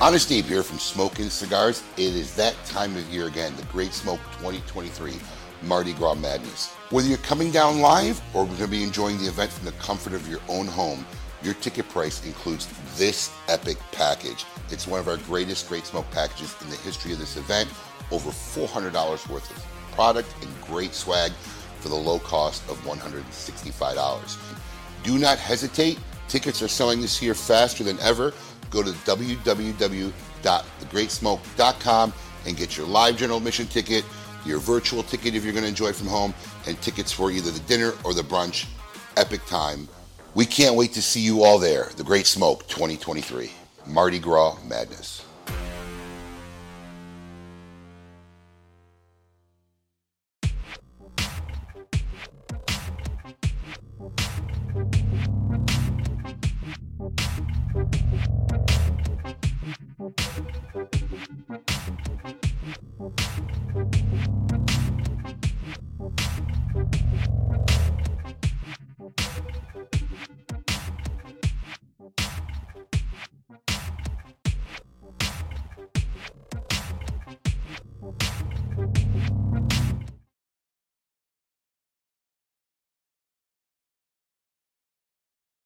Honest Abe here from Smoke Inn Cigars. It is that time of year again, the Great Smoke 2023 Mardi Gras Madness. Whether you're coming down live or we're going to be enjoying the event from the comfort of your own home, your ticket price includes this epic package. It's one of our greatest Great Smoke packages in the history of this event. Over $400 worth of product and great swag for the low cost of $165. Do not hesitate. Tickets are selling this year faster than ever. Go to www.thegreatsmoke.com and get your live general admission ticket, your virtual ticket if you're going to enjoy it from home, and tickets for either the dinner or the brunch. Epic time. We can't wait to see you all there. The Great Smoke 2023. Mardi Gras Madness.